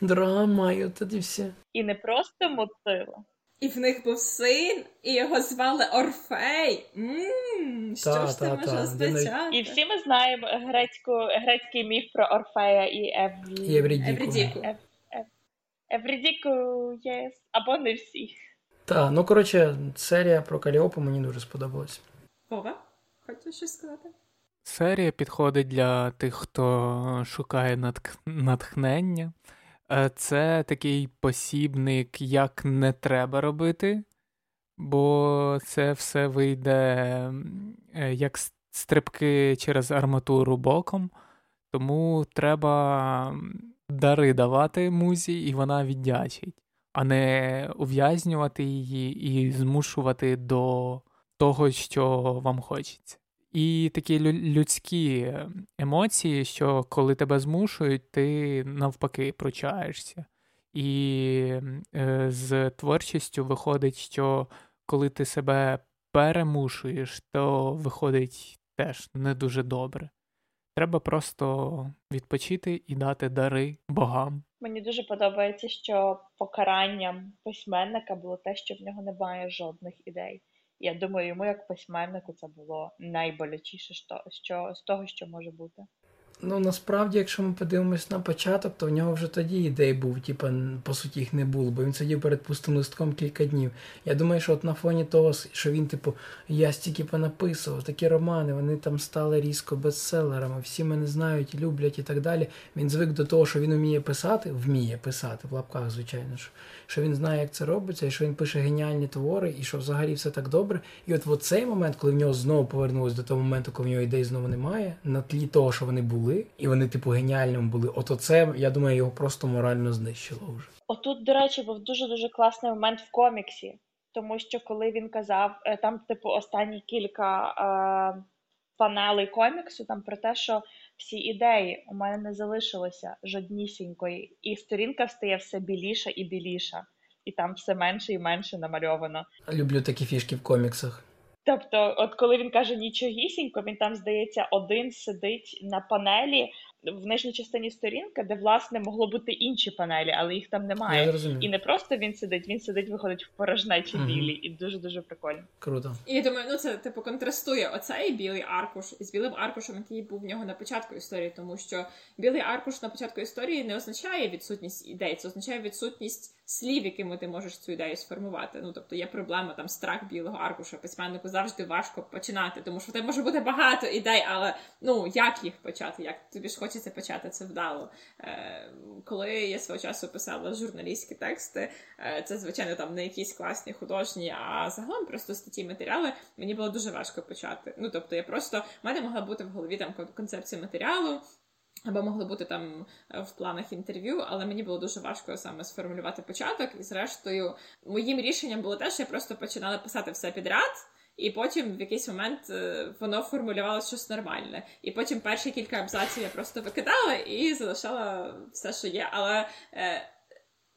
драма, і от і все. І не просто мутила. І в них був син, і його звали Орфей. Ммм, Що та, ж це може означати? І всі ми знаємо грецьку, грецький міф про Орфея і Еврі... Еврідіку. Ев... Ев... Еврідіку, єс. Або не всі. Так, ну коротше, серія про Каліопу мені дуже сподобалась. Вова, хочеш щось сказати? Серія підходить для тих, хто шукає натхнення. Е, це такий посібник, як не треба робити, бо це все вийде е, як стрибки через арматуру боком. Тому треба дари давати музі, і вона віддячить, а не ув'язнювати її і змушувати до того, що вам хочеться. І такі людські емоції, що коли тебе змушують, ти навпаки пручаєшся. І е, з творчістю виходить, що коли ти себе перемушуєш, то виходить теж не дуже добре. Треба просто відпочити і дати дари богам. Мені дуже подобається, що покаранням письменника було те, що в нього немає жодних ідей. Я думаю, йому як письменнику це було найболячіше що, з того, що може бути. Ну насправді, якщо ми подивимось на початок, то в нього вже тоді ідей був, типа, по суті, їх не було, бо він сидів перед пустим листком кілька днів. Я думаю, що от на фоні того, що він, типу, я стільки понаписував, такі романи, вони там стали різко бестселерами, всі мене знають, люблять і так далі. Він звик до того, що він вміє писати, вміє писати в лапках, звичайно ж. Що він знає, як це робиться, і що він пише геніальні твори, і що взагалі все так добре. І от в цей момент, коли в нього знову повернулось до того моменту, коли в нього ідей знову немає, на тлі того, що вони були, і вони, типу, геніальними були. От оце, я думаю, його просто морально знищило вже. Отут, до речі, був дуже дуже класний момент в коміксі, тому що коли він казав, е, там, типу, останні кілька е, панелей коміксу, там про те, що всі ідеї у мене не залишилося жоднісінької, і сторінка стає все біліша і біліша, і там все менше і менше намальовано. Люблю такі фішки в коміксах. Тобто, от коли він каже нічогісінько, він там здається один сидить на панелі в нижній частині сторінка, де власне могло бути інші панелі, але їх там немає. Я і не просто він сидить, він сидить, виходить в порожнечі угу. білі, і дуже дуже прикольно. Круто. І я думаю, ну це типу контрастує оцей білий аркуш із білим аркушем, який був в нього на початку історії, тому що білий аркуш на початку історії не означає відсутність ідей, це означає відсутність слів, якими ти можеш цю ідею сформувати. Ну тобто є проблема там страх білого аркуша. Письменнику завжди важко починати, тому що в тебе може бути багато ідей, але ну як їх почати? Як тобі ж хочеться почати це вдало? Е, Коли я свого часу писала журналістські тексти, е, це звичайно там не якісь класні художні, а загалом просто статті матеріали. Мені було дуже важко почати. Ну тобто, я просто в мене могла бути в голові там концепція матеріалу. Або могли бути там е, в планах інтерв'ю, але мені було дуже важко саме сформулювати початок. І, зрештою, моїм рішенням було те, що я просто починала писати все підряд, і потім в якийсь момент е, воно формулювалося щось нормальне. І потім перші кілька абзаців я просто викидала і залишала все, що є. Але е,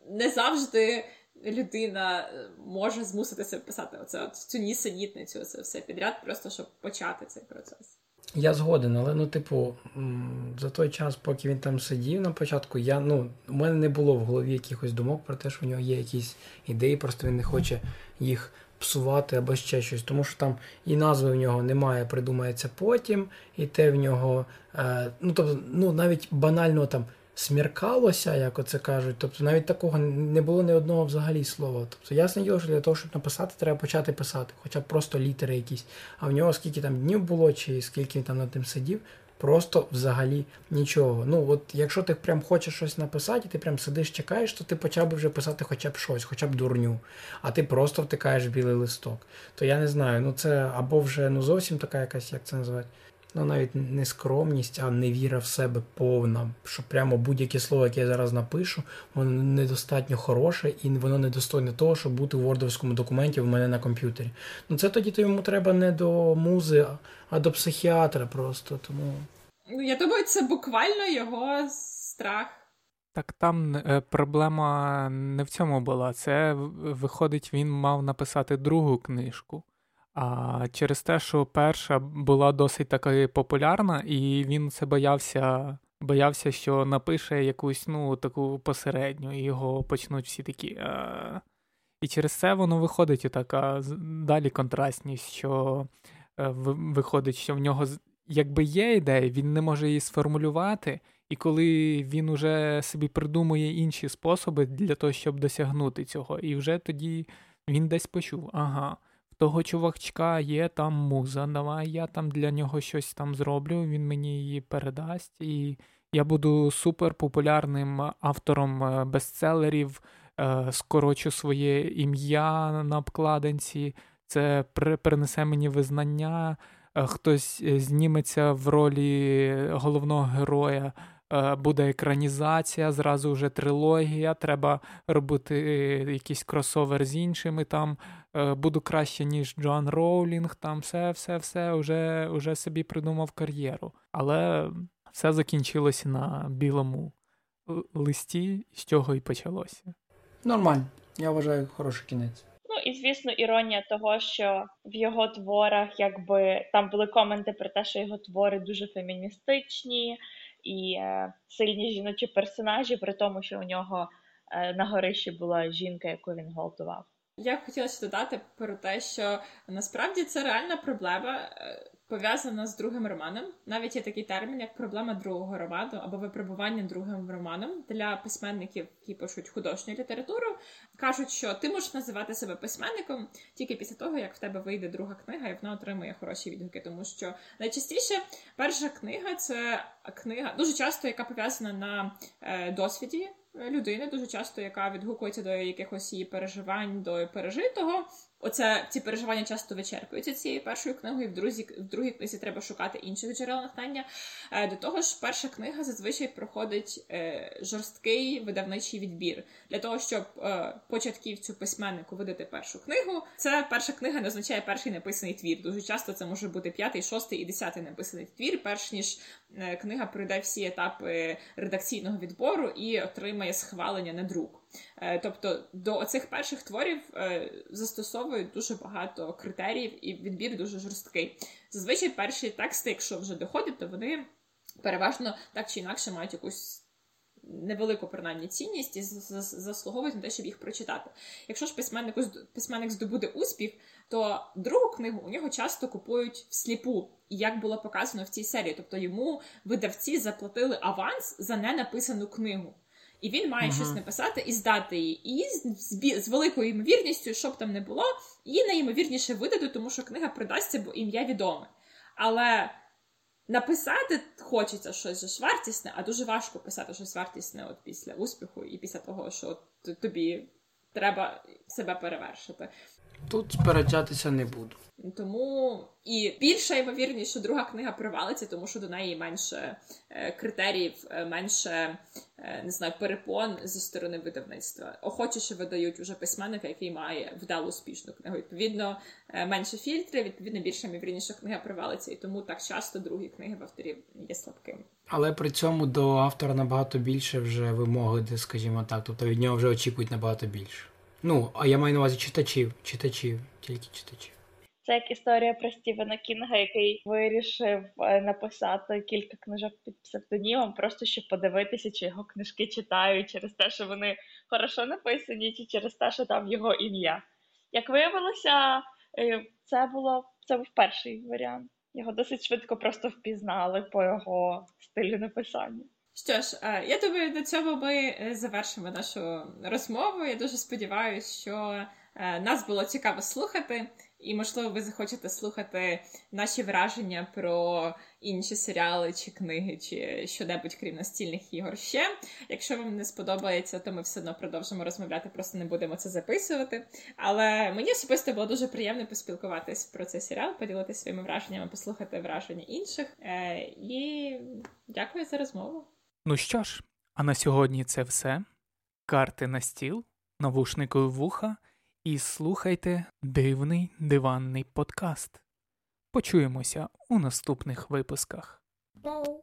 не завжди людина може змусити себе писати оце от цю нісенітницю, це все підряд, просто щоб почати цей процес. Я згоден, але ну, типу, за той час, поки він там сидів на початку, я ну, у мене не було в голові якихось думок про те, що в нього є якісь ідеї, просто він не хоче їх псувати або ще щось. Тому що там і назви в нього немає, придумається потім, і те в нього. Е, ну, тобто, ну, навіть банально там сміркалося, як оце кажуть. Тобто навіть такого не було ні одного взагалі слова. Тобто, ясне діло, що для того, щоб написати, треба почати писати, хоча б просто літери якісь. А в нього скільки там днів було, чи скільки він там над тим сидів, просто взагалі нічого. Ну, от якщо ти прям хочеш щось написати, ти прям сидиш, чекаєш, то ти почав би вже писати хоча б щось, хоча б дурню, а ти просто втикаєш в білий листок. То я не знаю, ну це або вже ну зовсім така якась, як це називати ну навіть не скромність, а невіра в себе повна. Що прямо будь-яке слово, яке я зараз напишу, воно недостатньо хороше і воно недостойне того, щоб бути в вордовському документі в мене на комп'ютері. Ну це тоді то йому треба не до музи, а до психіатра просто. Тому. Ну, я думаю, це буквально його страх. Так там е, проблема не в цьому була. Це виходить, він мав написати другу книжку. А через те, що перша була досить така популярна, і він це боявся, боявся, що напише якусь ну, таку посередню, і його почнуть всі такі. А... І через це воно виходить така далі контрастність, що е, виходить, що в нього якби є ідея, він не може її сформулювати, і коли він уже собі придумує інші способи для того, щоб досягнути цього, і вже тоді він десь почув, ага того чувачка є там муза, давай я там для нього щось там зроблю, він мені її передасть, і я буду супер популярним автором е, бестселерів, е, скорочу своє ім'я на обкладинці, це принесе мені визнання, е, хтось зніметься в ролі головного героя. Буде екранізація, зразу вже трилогія, треба робити якийсь кросовер з іншими там буду краще, ніж Джоан Роулінг, там все, все, все, вже, вже собі придумав кар'єру. Але все закінчилося на білому листі, з чого і почалося. Нормально, я вважаю хороший кінець. Ну і звісно, іронія того, що в його творах, якби там були коменти про те, що його твори дуже феміністичні і е, сильні жіночі персонажі, при тому, що у нього е, на горищі була жінка, яку він гвалтував. Я хотіла ще додати про те, що насправді це реальна проблема е, пов'язана з другим романом. Навіть є такий термін, як проблема другого роману або випробування другим романом для письменників, які пишуть художню літературу. Кажуть, що ти можеш називати себе письменником тільки після того, як в тебе вийде друга книга, і вона отримує хороші відгуки. Тому що найчастіше перша книга це книга дуже часто, яка пов'язана на е, досвіді людини, дуже часто, яка відгукується до якихось її переживань, до пережитого. Оце ці переживання часто вичерпуються цією першою книгою. В другій, в другій книзі треба шукати інших джерел натхнення. Е, до того ж, перша книга зазвичай проходить е, жорсткий видавничий відбір для того, щоб е, початківцю письменнику видати першу книгу. Це перша книга не означає перший написаний твір. Дуже часто це може бути п'ятий, шостий і десятий написаний твір, перш ніж книга пройде всі етапи редакційного відбору і отримає схвалення на друк. Е, тобто до оцих перших творів е, застосовують дуже багато критеріїв, і відбір дуже жорсткий. Зазвичай перші тексти, якщо вже доходять, то вони переважно так чи інакше мають якусь. Невелику принаймні цінність і заслуговують на те, щоб їх прочитати. Якщо ж письменнику письменник здобуде успіх, то другу книгу у нього часто купують всліпу, і як було показано в цій серії. Тобто йому видавці заплатили аванс за ненаписану книгу. І він має uh-huh. щось написати і здати її. І з, з великою ймовірністю, щоб там не було, її найімовірніше видадуть, тому що книга продасться, бо ім'я відоме. Але написати хочеться щось вартісне, а дуже важко писати щось вартісне от після успіху і після того, що от тобі треба себе перевершити. Тут сперечатися не буду. Тому і більша ймовірність, що друга книга провалиться, тому що до неї менше е, критеріїв, е, менше е, не знаю, перепон зі сторони видавництва. Охочіше видають уже письменника, який має вдалу успішну книгу. Відповідно, менше фільтрів, відповідно, більша ймовірність, що книга провалиться, і тому так часто другі книги в авторів є слабкими. Але при цьому до автора набагато більше вже вимоги, скажімо так, тобто від нього вже очікують набагато більше. Ну, а я маю на увазі читачів, читачів, тільки читачів. Це як історія про Стівена Кінга, який вирішив е, написати кілька книжок під псевдонімом, просто щоб подивитися, чи його книжки читають через те, що вони хорошо написані, чи через те, що там його ім'я. Як виявилося, е, це було це був перший варіант. Його досить швидко просто впізнали по його стилю написання. Що ж, е, я думаю, до цього ми е, завершимо нашу розмову. Я дуже сподіваюся, що е, нас було цікаво слухати, і, можливо, ви захочете слухати наші враження про інші серіали чи книги, чи що-небудь, крім настільних ігор ще. Якщо вам не сподобається, то ми все одно продовжимо розмовляти, просто не будемо це записувати. Але мені особисто було дуже приємно поспілкуватись про цей серіал, поділитися своїми враженнями, послухати враження інших. І дякую за розмову. Ну що ж, а на сьогодні це все. Карти на стіл, навушники в вуха і слухайте дивний диванний подкаст. Почуємося у наступних випусках. Bam.